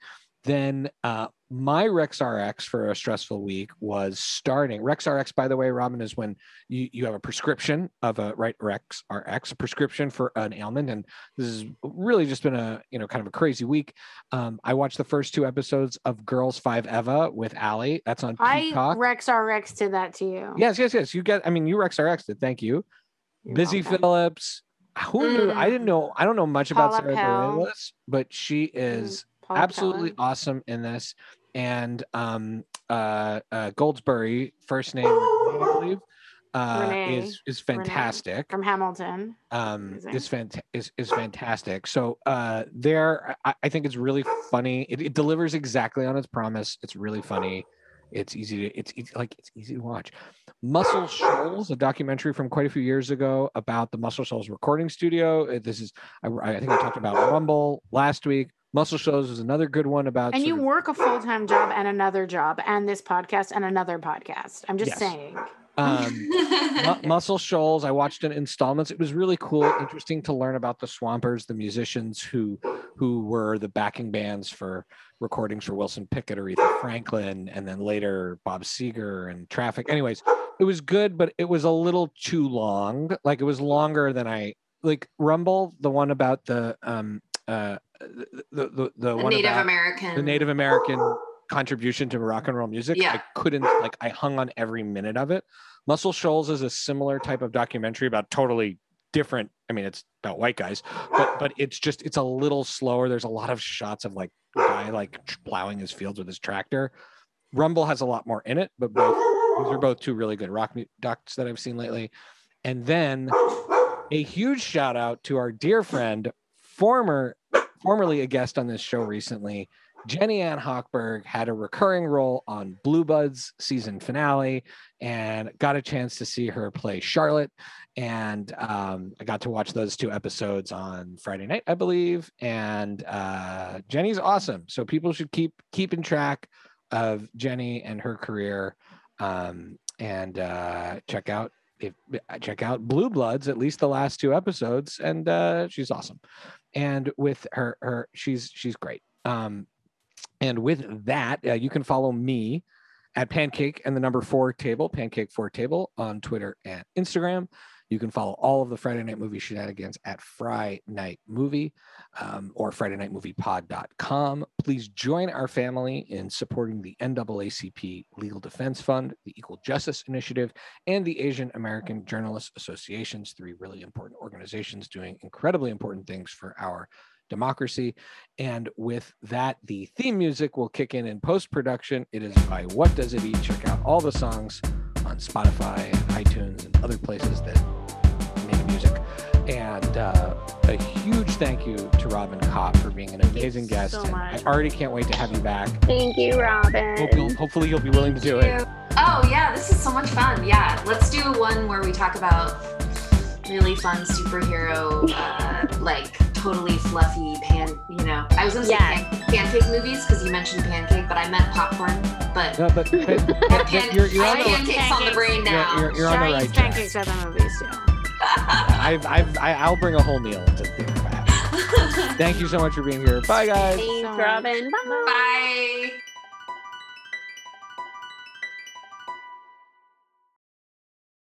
then uh, my Rex RX for a stressful week was starting. Rex RX, by the way, Robin, is when you, you have a prescription of a right Rex RX, a prescription for an ailment, and this has really just been a you know kind of a crazy week. Um, I watched the first two episodes of Girls Five Eva with Allie. That's on I Peacock. Rex RX did that to you. yes, yes, yes. You get. I mean, you Rex RX did. Thank you. You're Busy welcome. Phillips. Who knew? I didn't know. I don't know much about Sara. Bareilles, but she is Paul absolutely Pella. awesome in this. And um, uh, uh, Goldsberry, first name I believe, uh, Renee. is is Renee. fantastic. from Hamilton. Um, Amazing. is fant- is is fantastic. So uh, there, I, I think it's really funny. It, it delivers exactly on its promise. It's really funny. It's easy to it's, it's like it's easy to watch. Muscle Shoals, a documentary from quite a few years ago about the Muscle Shoals recording studio. Uh, This is I, I think I talked about Rumble last week. Muscle Shoals is another good one about And you of- work a full time job and another job and this podcast and another podcast. I'm just Yes. saying. Um, Mu- Muscle Shoals, I watched in installments. It was really cool, interesting to learn about the Swampers, the musicians who who were the backing bands for recordings for Wilson Pickett, Aretha Franklin, and then later Bob Seger and Traffic. Anyways, it was good, but it was a little too long. Like it was longer than I like. Rumble, the one about the um uh the the the, the one Native about American. the Native American contribution to rock and roll music. Yeah. I couldn't like I hung on every minute of it. Muscle Shoals is a similar type of documentary about totally different. I mean, it's about white guys, but but it's just it's a little slower. There's a lot of shots of like guy like plowing his fields with his tractor. Rumble has a lot more in it, but both these are both two really good rock docs that I've seen lately. And then a huge shout out to our dear friend, former formerly a guest on this show recently, Jenny Ann Hochberg had a recurring role on Blue Bloods season finale and got a chance to see her play Charlotte. And um, I got to watch those two episodes on Friday night, I believe. And uh, Jenny's awesome. So people should keep keeping track of Jenny and her career um, and uh, check out if check out Blue Bloods, at least the last two episodes. And uh, she's awesome. And with her, her she's she's great. Um, and with that, uh, you can follow me at Pancake and the number four table, Pancake Four Table on Twitter and Instagram. You can follow all of the Friday Night Movie shenanigans at Fry Night Movie um, or Friday Night Movie Pod.com. Please join our family in supporting the NAACP Legal Defense Fund, the Equal Justice Initiative, and the Asian American Journalists Associations, three really important organizations doing incredibly important things for our democracy. And with that, the theme music will kick in in post production. It is by What Does It Eat? Check out all the songs on Spotify, and iTunes, and other places that music. And uh, a huge thank you to Robin Kopp for being an Thank amazing guest. so. I already can't wait to have you back. Thank you, Robin. Hope you'll, hopefully, you'll be willing to do it. Oh yeah, this is so much fun. Yeah, let's do one where we talk about really fun superhero, uh, like totally fluffy pan. You know, I was gonna say pan- pancake movies because you mentioned pancake, but I meant popcorn. But No, but, but, but- but pan- you're, you're I on have the, pancakes on the brain now. you're, you're on the Sure, right use track. pancakes at the movies too. I've, I've, I, I'll bring a whole meal to the theater if I have to. Thank you so much for being here. Bye, guys. Thanks, Robin. Bye. Bye.